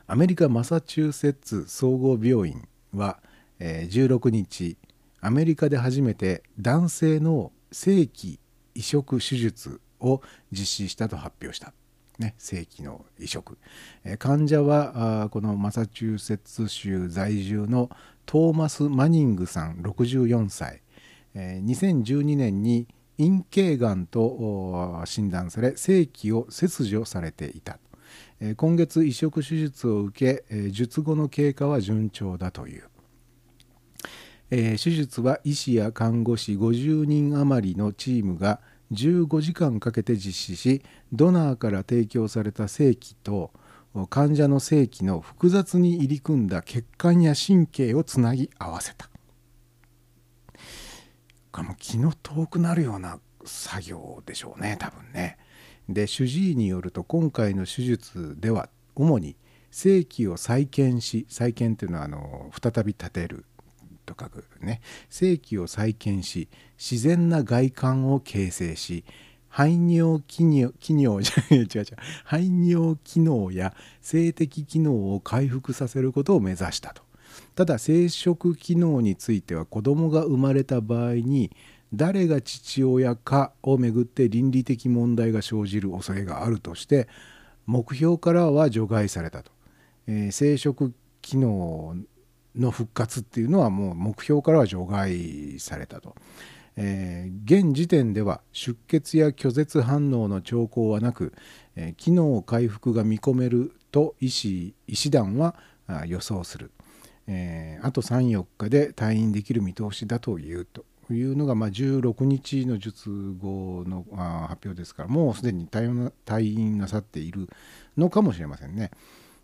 アメリカ・マサチューセッツ総合病院は、えー16日、アメリカで初めて男性の正規移植手術を実施したと発表した。ね、正規の移植、患者はこのマサチューセッツ州在住のトーマス・マニングさん64歳、えー2012年に陰茎がんと診断され正規を切除されていた、今月移植手術を受け、え術後の経過は順調だという手術は医師や看護師50人余りのチームが15時間かけて実施しドナーから提供された精気と患者の精気の複雑に入り組んだ血管や神経をつなぎ合わせたこれも気の遠くなるような作業でしょうね多分ね。で主治医によると今回の手術では主に精気を再建し再建というのはあの再び立てると書くね。正規を再建し自然な外観を形成し排尿機能機能じゃ違う違う排尿機能や性的機能を回復させることを目指したと。ただ生殖機能については子供が生まれた場合に誰が父親かをめぐって倫理的問題が生じる恐れがあるとして目標からは除外されたと、えー生殖機能の復活っていうのはもう目標からは除外されたと、えー現時点では出血や拒絶反応の兆候はなく、えー機能回復が見込めると医師医師団は予想する、えーあと34日で退院できる見通しだというと。というのが、まあ、16日の術後のあ発表ですからもうすでに退院な退院なさっているのかもしれませんね。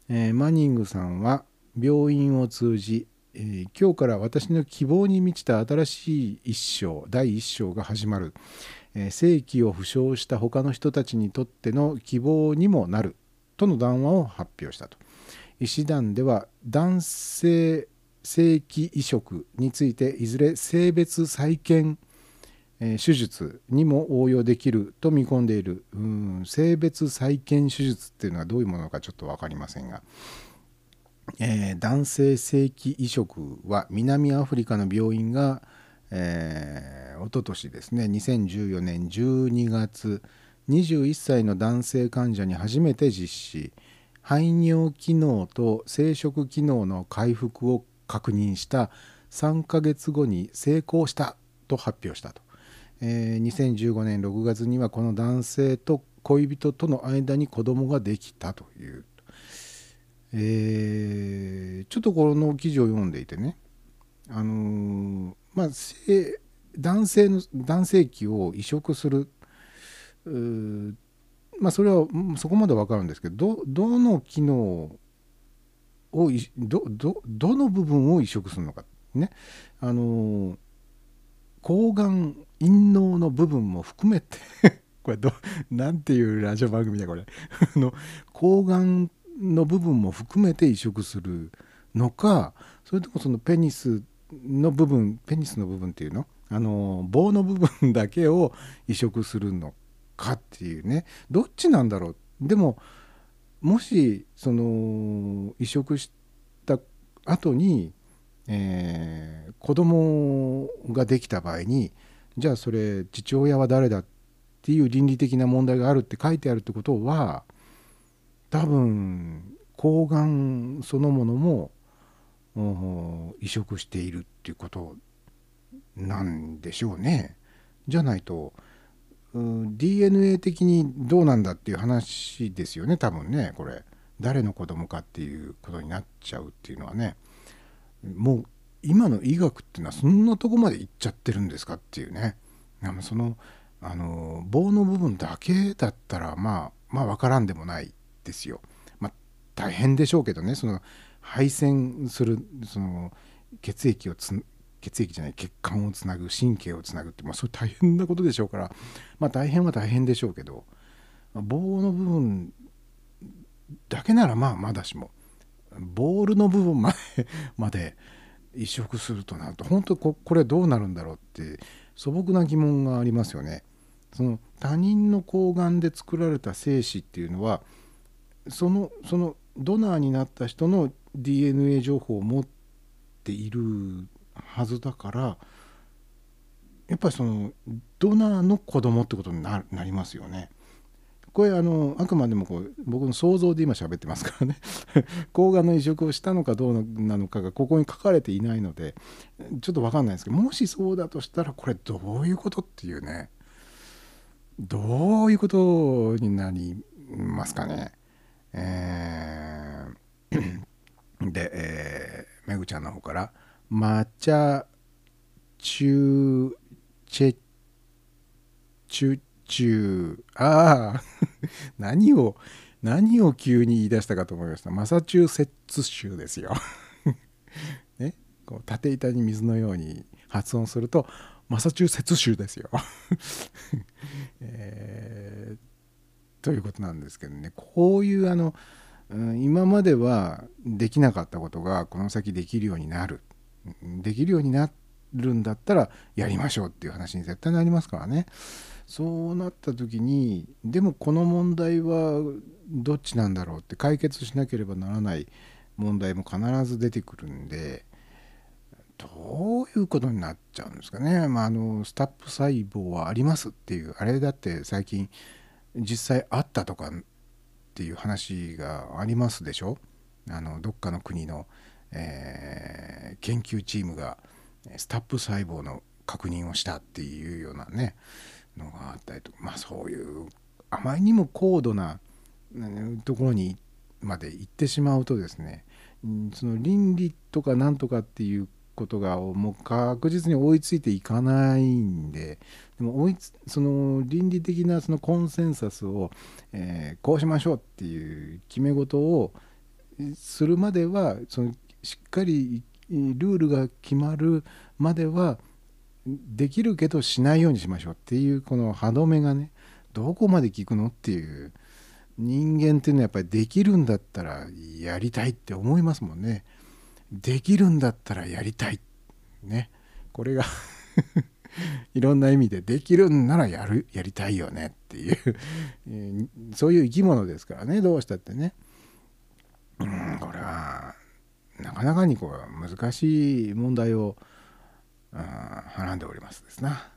えーマニングさんは病院を通じ、えー今日から私の希望に満ちた新しい一章第一章が始まる、えー正規を負傷した他の人たちにとっての希望にもなるとの談話を発表したと医師団では男性正規移植についていずれ性別再建手術にも応用できると見込んでいる。うん性別再建手術っていうのはどういうものかちょっと分かりませんが、えー男性正規移植は南アフリカの病院が、えー、おととしですね2014年12月21歳の男性患者に初めて実施。排尿機能と生殖機能の回復を確認した3ヶ月後に成功したと発表したと。えー2015年6月にはこの男性と恋人との間に子供ができたという、えーちょっとこの記事を読んでいてね、あのーまあ、男性の男性器を移植する。まあそれはそこまでわかるんですけどどどの機能をどどどの部分を移植するのか。ね。あの抗がん陰嚢の部分も含めて これどなんていうラジオ番組だこれ。の抗がんの部分も含めて移植するのかそれともそのペニスの部分ペニスの部分っていうの？あの棒の部分だけを移植するのかっていうね。どっちなんだろう？でももしその移植した後にえー子供ができた場合にじゃあそれ父親は誰だっていう倫理的な問題があるって書いてあるってことは多分抗がんそのものも移植しているっていうことなんでしょうね。じゃないと DNA 的にどうなんだっていう話ですよね多分ねこれ誰の子供かっていうことになっちゃうっていうのはね。もう今の医学っていうのはそんなとこまで行っちゃってるんですかっていうねそのあの棒の部分だけだったらまあまあ分からんでもないですよ。まあ大変でしょうけどねその配線するその血液をつ血液じゃない血管をつなぐ神経をつなぐって、まあ、それ大変なことでしょうからまあ大変は大変でしょうけどまあ棒の部分だけならまあまだしもボールの部分までまで移植するとなると本当ここれどうなるんだろうって素朴な疑問がありますよね。その他人の睾丸で作られた精子っていうのはそのそのドナーになった人の DNA 情報を持っているはずだからやっぱりそのドナーの子供ってことになりますよね。これあのあくまでもこう僕の想像で今喋ってますからね抗がんの移植をしたのかどうなのかがここに書かれていないのでちょっと分かんないですけどもしそうだとしたらこれどういうことっていうねどういうことになりますかね。えー で、えーめぐちゃんの方から「抹茶チューチェチュチュああ何を何を急に言い出したかと思いましたマサチューセッツ州ですよ。ねこう縦板に水のように発音するとマサチューセッツ州ですよ。えーということなんですけどねこういうあの、今まではできなかったことがこの先できるようになるできるようになるんだったらやりましょうっていう話に絶対なりますからね。そうなった時にでもこの問題はどっちなんだろうって解決しなければならない問題も必ず出てくるんでどういうことになっちゃうんですかね、まあ、あのスタップ細胞はありますっていうあれだって最近実際あったとかっていう話がありますでしょ。あのどっかの国の、えー研究チームがスタップ細胞の確認をしたっていうようなねのがあったりとかまあそういうあまりにも高度なところにまで行ってしまうとですねその倫理とかなんとかっていうことがもう確実に追いついていかないんででも追いつその倫理的なそのコンセンサスを、えーこうしましょうっていう決め事をするまではそのしっかりルールが決まるまではできるけどしないようにしましょうっていうこの歯止めがねどこまで効くのっていう人間っていうのはやっぱりできるんだったらやりたいって思いますもんね。できるんだったらやりたい。ね。これが いろんな意味でできるんならやるやりたいよねっていう、そういう生き物ですからねどうしたってね。うんこれはなかなかにこう難しい問題をはらんでおりますですな。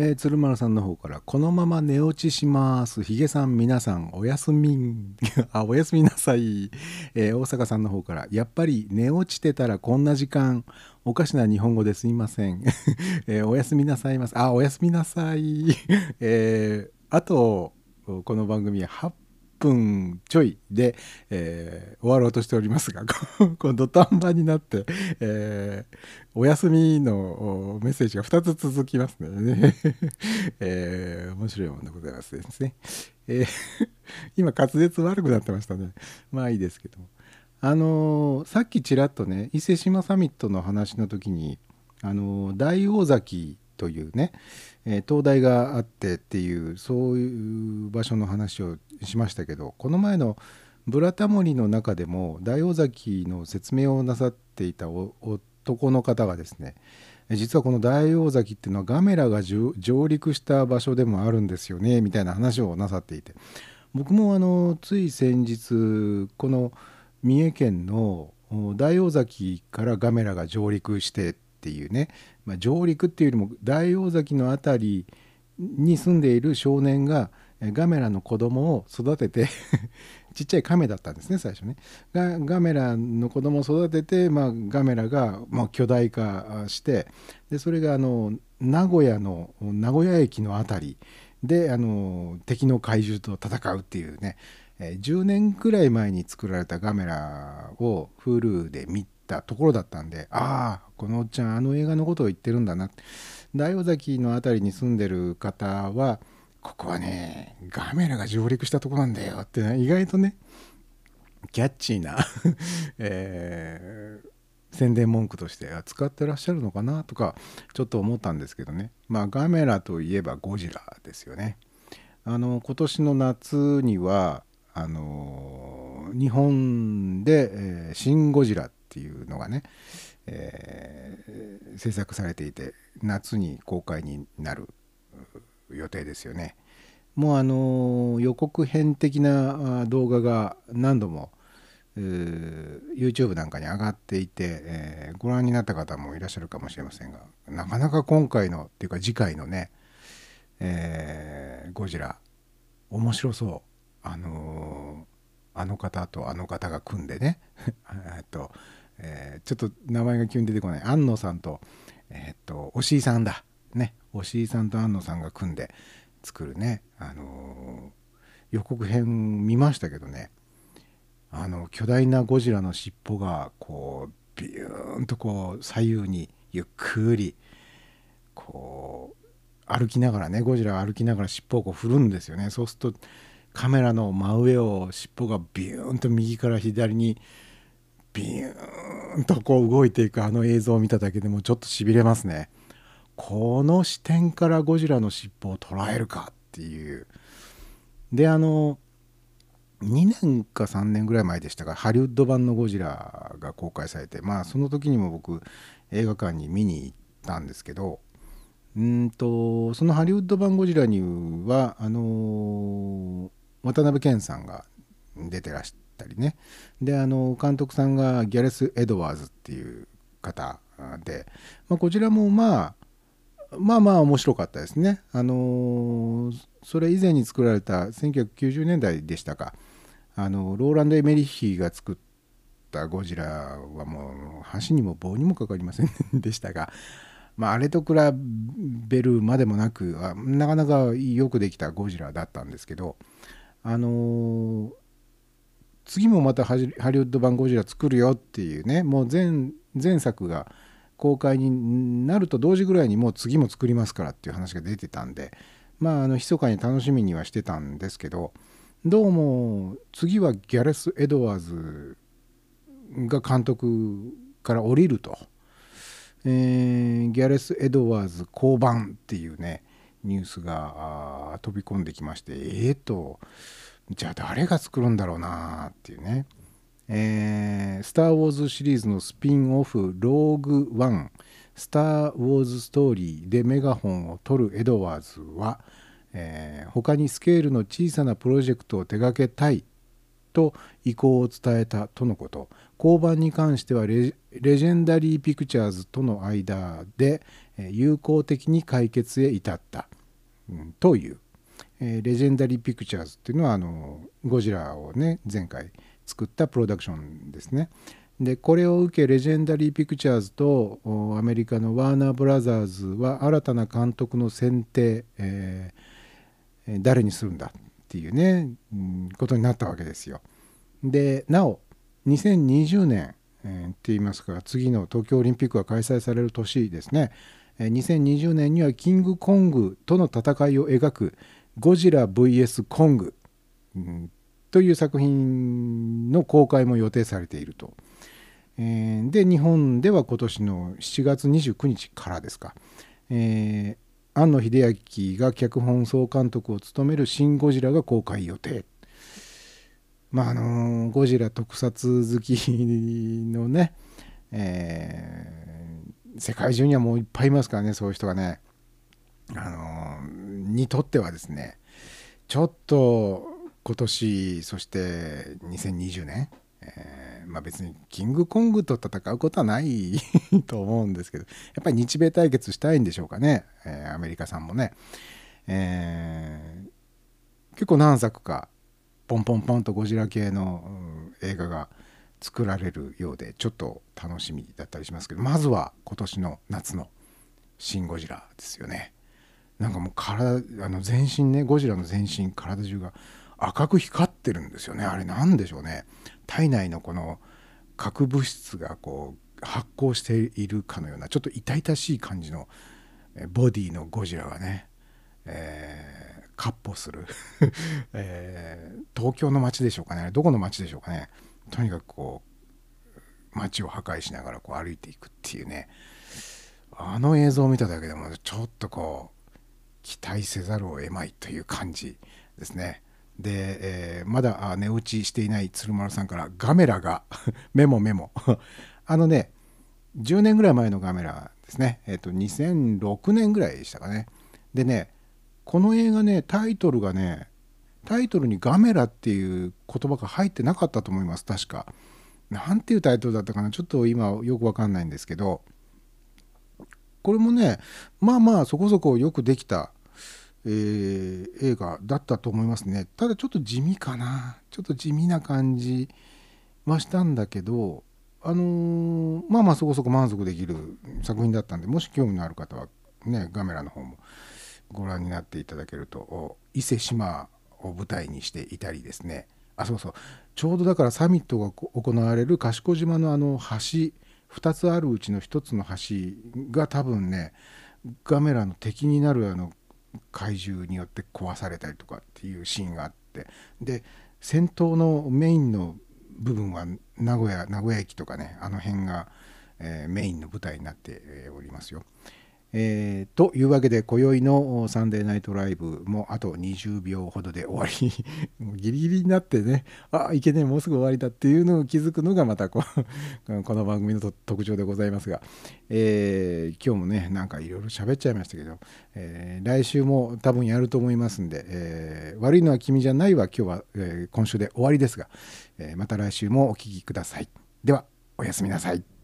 えー鶴丸さんの方から「このまま寝落ちします」「ひげさん皆さんおやすみ あおやすみなさい」えー大阪さんの方から「やっぱり寝落ちてたらこんな時間おかしな日本語ですいません」えーおやすみなさいます。あおやすみなさい」えーあとこの番組は8分ちょいで、えー終わろうとしておりますがここの土壇場になって、えーお休みのメッセージが2つ続きますね、えー面白いものでございますですね、えー今滑舌悪くなってましたね。まあいいですけども。あのーさっきちらっとね伊勢志摩サミットの話の時にあのー大王崎というね、え灯台があってっていうそういう場所の話をしましたけどこの前の「ブラタモリ」の中でも大王崎の説明をなさっていた男の方がですね実はこの大王崎っていうのはガメラが上陸した場所でもあるんですよねみたいな話をなさっていて僕もあのつい先日この三重県の大王崎からガメラが上陸してっていうね、まあ、上陸っていうよりも大王崎の辺りに住んでいる少年がガメラの子供を育てて ちっちゃいカメだったんですね最初ね。がガメラの子供を育てて、まあ、ガメラが、まあ、巨大化してでそれがあの名古屋の名古屋駅の辺りであの敵の怪獣と戦うっていうね、え10年くらい前に作られたガメラを Hulu で見たところだったんでああこのおっちゃんあの映画のことを言ってるんだな。大尾崎の辺りに住んでる方はここはねガメラが上陸したとこなんだよって、ね、意外とねキャッチーな、えー宣伝文句としてあ使ってらっしゃるのかなとかちょっと思ったんですけどね。まあガメラといえばゴジラですよね。あの今年の夏にはあの日本で、えーシン・ゴジラ」っていうのがね、えー制作されていて夏に公開になる予定ですよね。もうあの予告編的な動画が何度も YouTube なんかに上がっていて、えーご覧になった方もいらっしゃるかもしれませんがなかなか今回のっていうか次回のね、えーゴジラ面白そうあのあの方とあの方が組んでね えっと、えーちょっと名前が急に出てこない。安野さんとえーっと押井さんだ。ね。押井さんと安野さんが組んで作るね。あのー予告編見ましたけどね。あの巨大なゴジラの尻尾がこうビューンとこう左右にゆっくりこう歩きながらねゴジラ歩きながら尻尾をこう振るんですよね。そうするとカメラの真上を尻尾がビューンと右から左にビューンとこう動いていくあの映像を見ただけでもちょっとしびれますね。この視点からゴジラの尻尾を捉えるかっていう。であの2年か3年ぐらい前でしたがハリウッド版のゴジラが公開されてまあその時にも僕映画館に見に行ったんですけどうんとそのハリウッド版ゴジラにはあの渡辺謙さんが出てらしたりねであの監督さんがギャレス・エドワーズっていう方で、まあ、こちらもまあまあまあ面白かったですね。あのそれ以前に作られた1990年代でしたかあのローランド・エメリッヒが作ったゴジラはもう箸にも棒にもかかりません でしたが、まあ、あれと比べるまでもなくなかなかよくできたゴジラだったんですけどあの次もまたハリウッド版ゴジラ作るよっていうねもう前前作が公開になると同時ぐらいにもう次も作りますからっていう話が出てたんでまああの密かに楽しみにはしてたんですけどどうも次はギャレス・エドワーズが監督から降りると、えーギャレス・エドワーズ降板っていうねニュースが飛び込んできましてええとじゃあ誰が作るんだろうなっていうね。えースター・ウォーズ」シリーズのスピンオフ「ローグ・ワン」「スター・ウォーズ・ストーリー」でメガホンを取るエドワーズは、えー他にスケールの小さなプロジェクトを手掛けたいと意向を伝えたとのこと。交番に関してはレジェンダリー・ピクチャーズとの間で、え友好的に解決へ至った、うんという、えーレジェンダリー・ピクチャーズっていうのはあのゴジラをね前回作ったプロダクションですね。でこれを受けレジェンダリー・ピクチャーズとアメリカのワーナー・ブラザーズは新たな監督の選定、誰にするんだっていうね、うことになったわけですよ。でなお2020年、えーって言いますか次の東京オリンピックが開催される年ですね、えー2020年にはキングコングとの戦いを描く「ゴジラ VS. コング」という作品の公開も予定されていると。で日本では今年の7月29日からですか、えー庵野秀明が脚本総監督を務める「シン・ゴジラ」が公開予定。まああのゴジラ特撮好きのね、えー世界中にはもういっぱいいますからねそういう人がね。あのにとってはですねちょっと今年そして2020年、えーまあ、別にキングコングと戦うことはない と思うんですけどやっぱり日米対決したいんでしょうかね、えーアメリカさんもね、えー結構何作かポンポンポンとゴジラ系の、うん映画が作られるようでちょっと楽しみだったりしますけどまずは今年の夏の「シン・ゴジラ」ですよね。なんかもう体あの全身ねゴジラの全身体中が赤く光ってるんですよね。あれなんでしょうね。体内のこの核物質がこう発光しているかのようなちょっと痛々しい感じのえボディのゴジラがね、えー、闊歩する、えー東京の街でしょうかね。どこの街でしょうかね。とにかくこう街を破壊しながらこう歩いていくっていうね。あの映像を見ただけでもちょっとこう期待せざるを得まいという感じですね。で、えーまだあ寝落ちしていない鶴丸さんからガメラが メモメモ。あのね10年ぐらい前のガメラですね。えっ、と2006年ぐらいでしたかね。でねこの映画ねタイトルがねタイトルにガメラっていう言葉が入ってなかったと思います確か。なんていうタイトルだったかなちょっと今よくわかんないんですけど。これもねまあまあそこそこよくできた、えー映画だったと思いますね。ただちょっと地味かな。ちょっと地味な感じはしたんだけどあのーまあまあそこそこ満足できる作品だったんでもし興味のある方はねガメラの方もご覧になっていただけると伊勢志摩を舞台にしていたりですね。あそうそう。ちょうどだからサミットが行われる賢島のあの橋2つあるうちの1つの橋が多分ねガメラの敵になるあの怪獣によって壊されたりとかっていうシーンがあってで戦闘のメインの部分は名古屋名古屋駅とかねあの辺が、えーメインの舞台になっておりますよ。えーというわけで今宵のサンデーナイトライブもあと20秒ほどで終わりもう ギリギリになってねあいけねえもうすぐ終わりだっていうのを気づくのがまたこ この番組の特徴でございますが、えー今日もねなんかいろいろ喋っちゃいましたけど、えー来週も多分やると思いますんで、えー悪いのは君じゃないは今日は、えー今週で終わりですが、えーまた来週もお聴きください。ではおやすみなさい。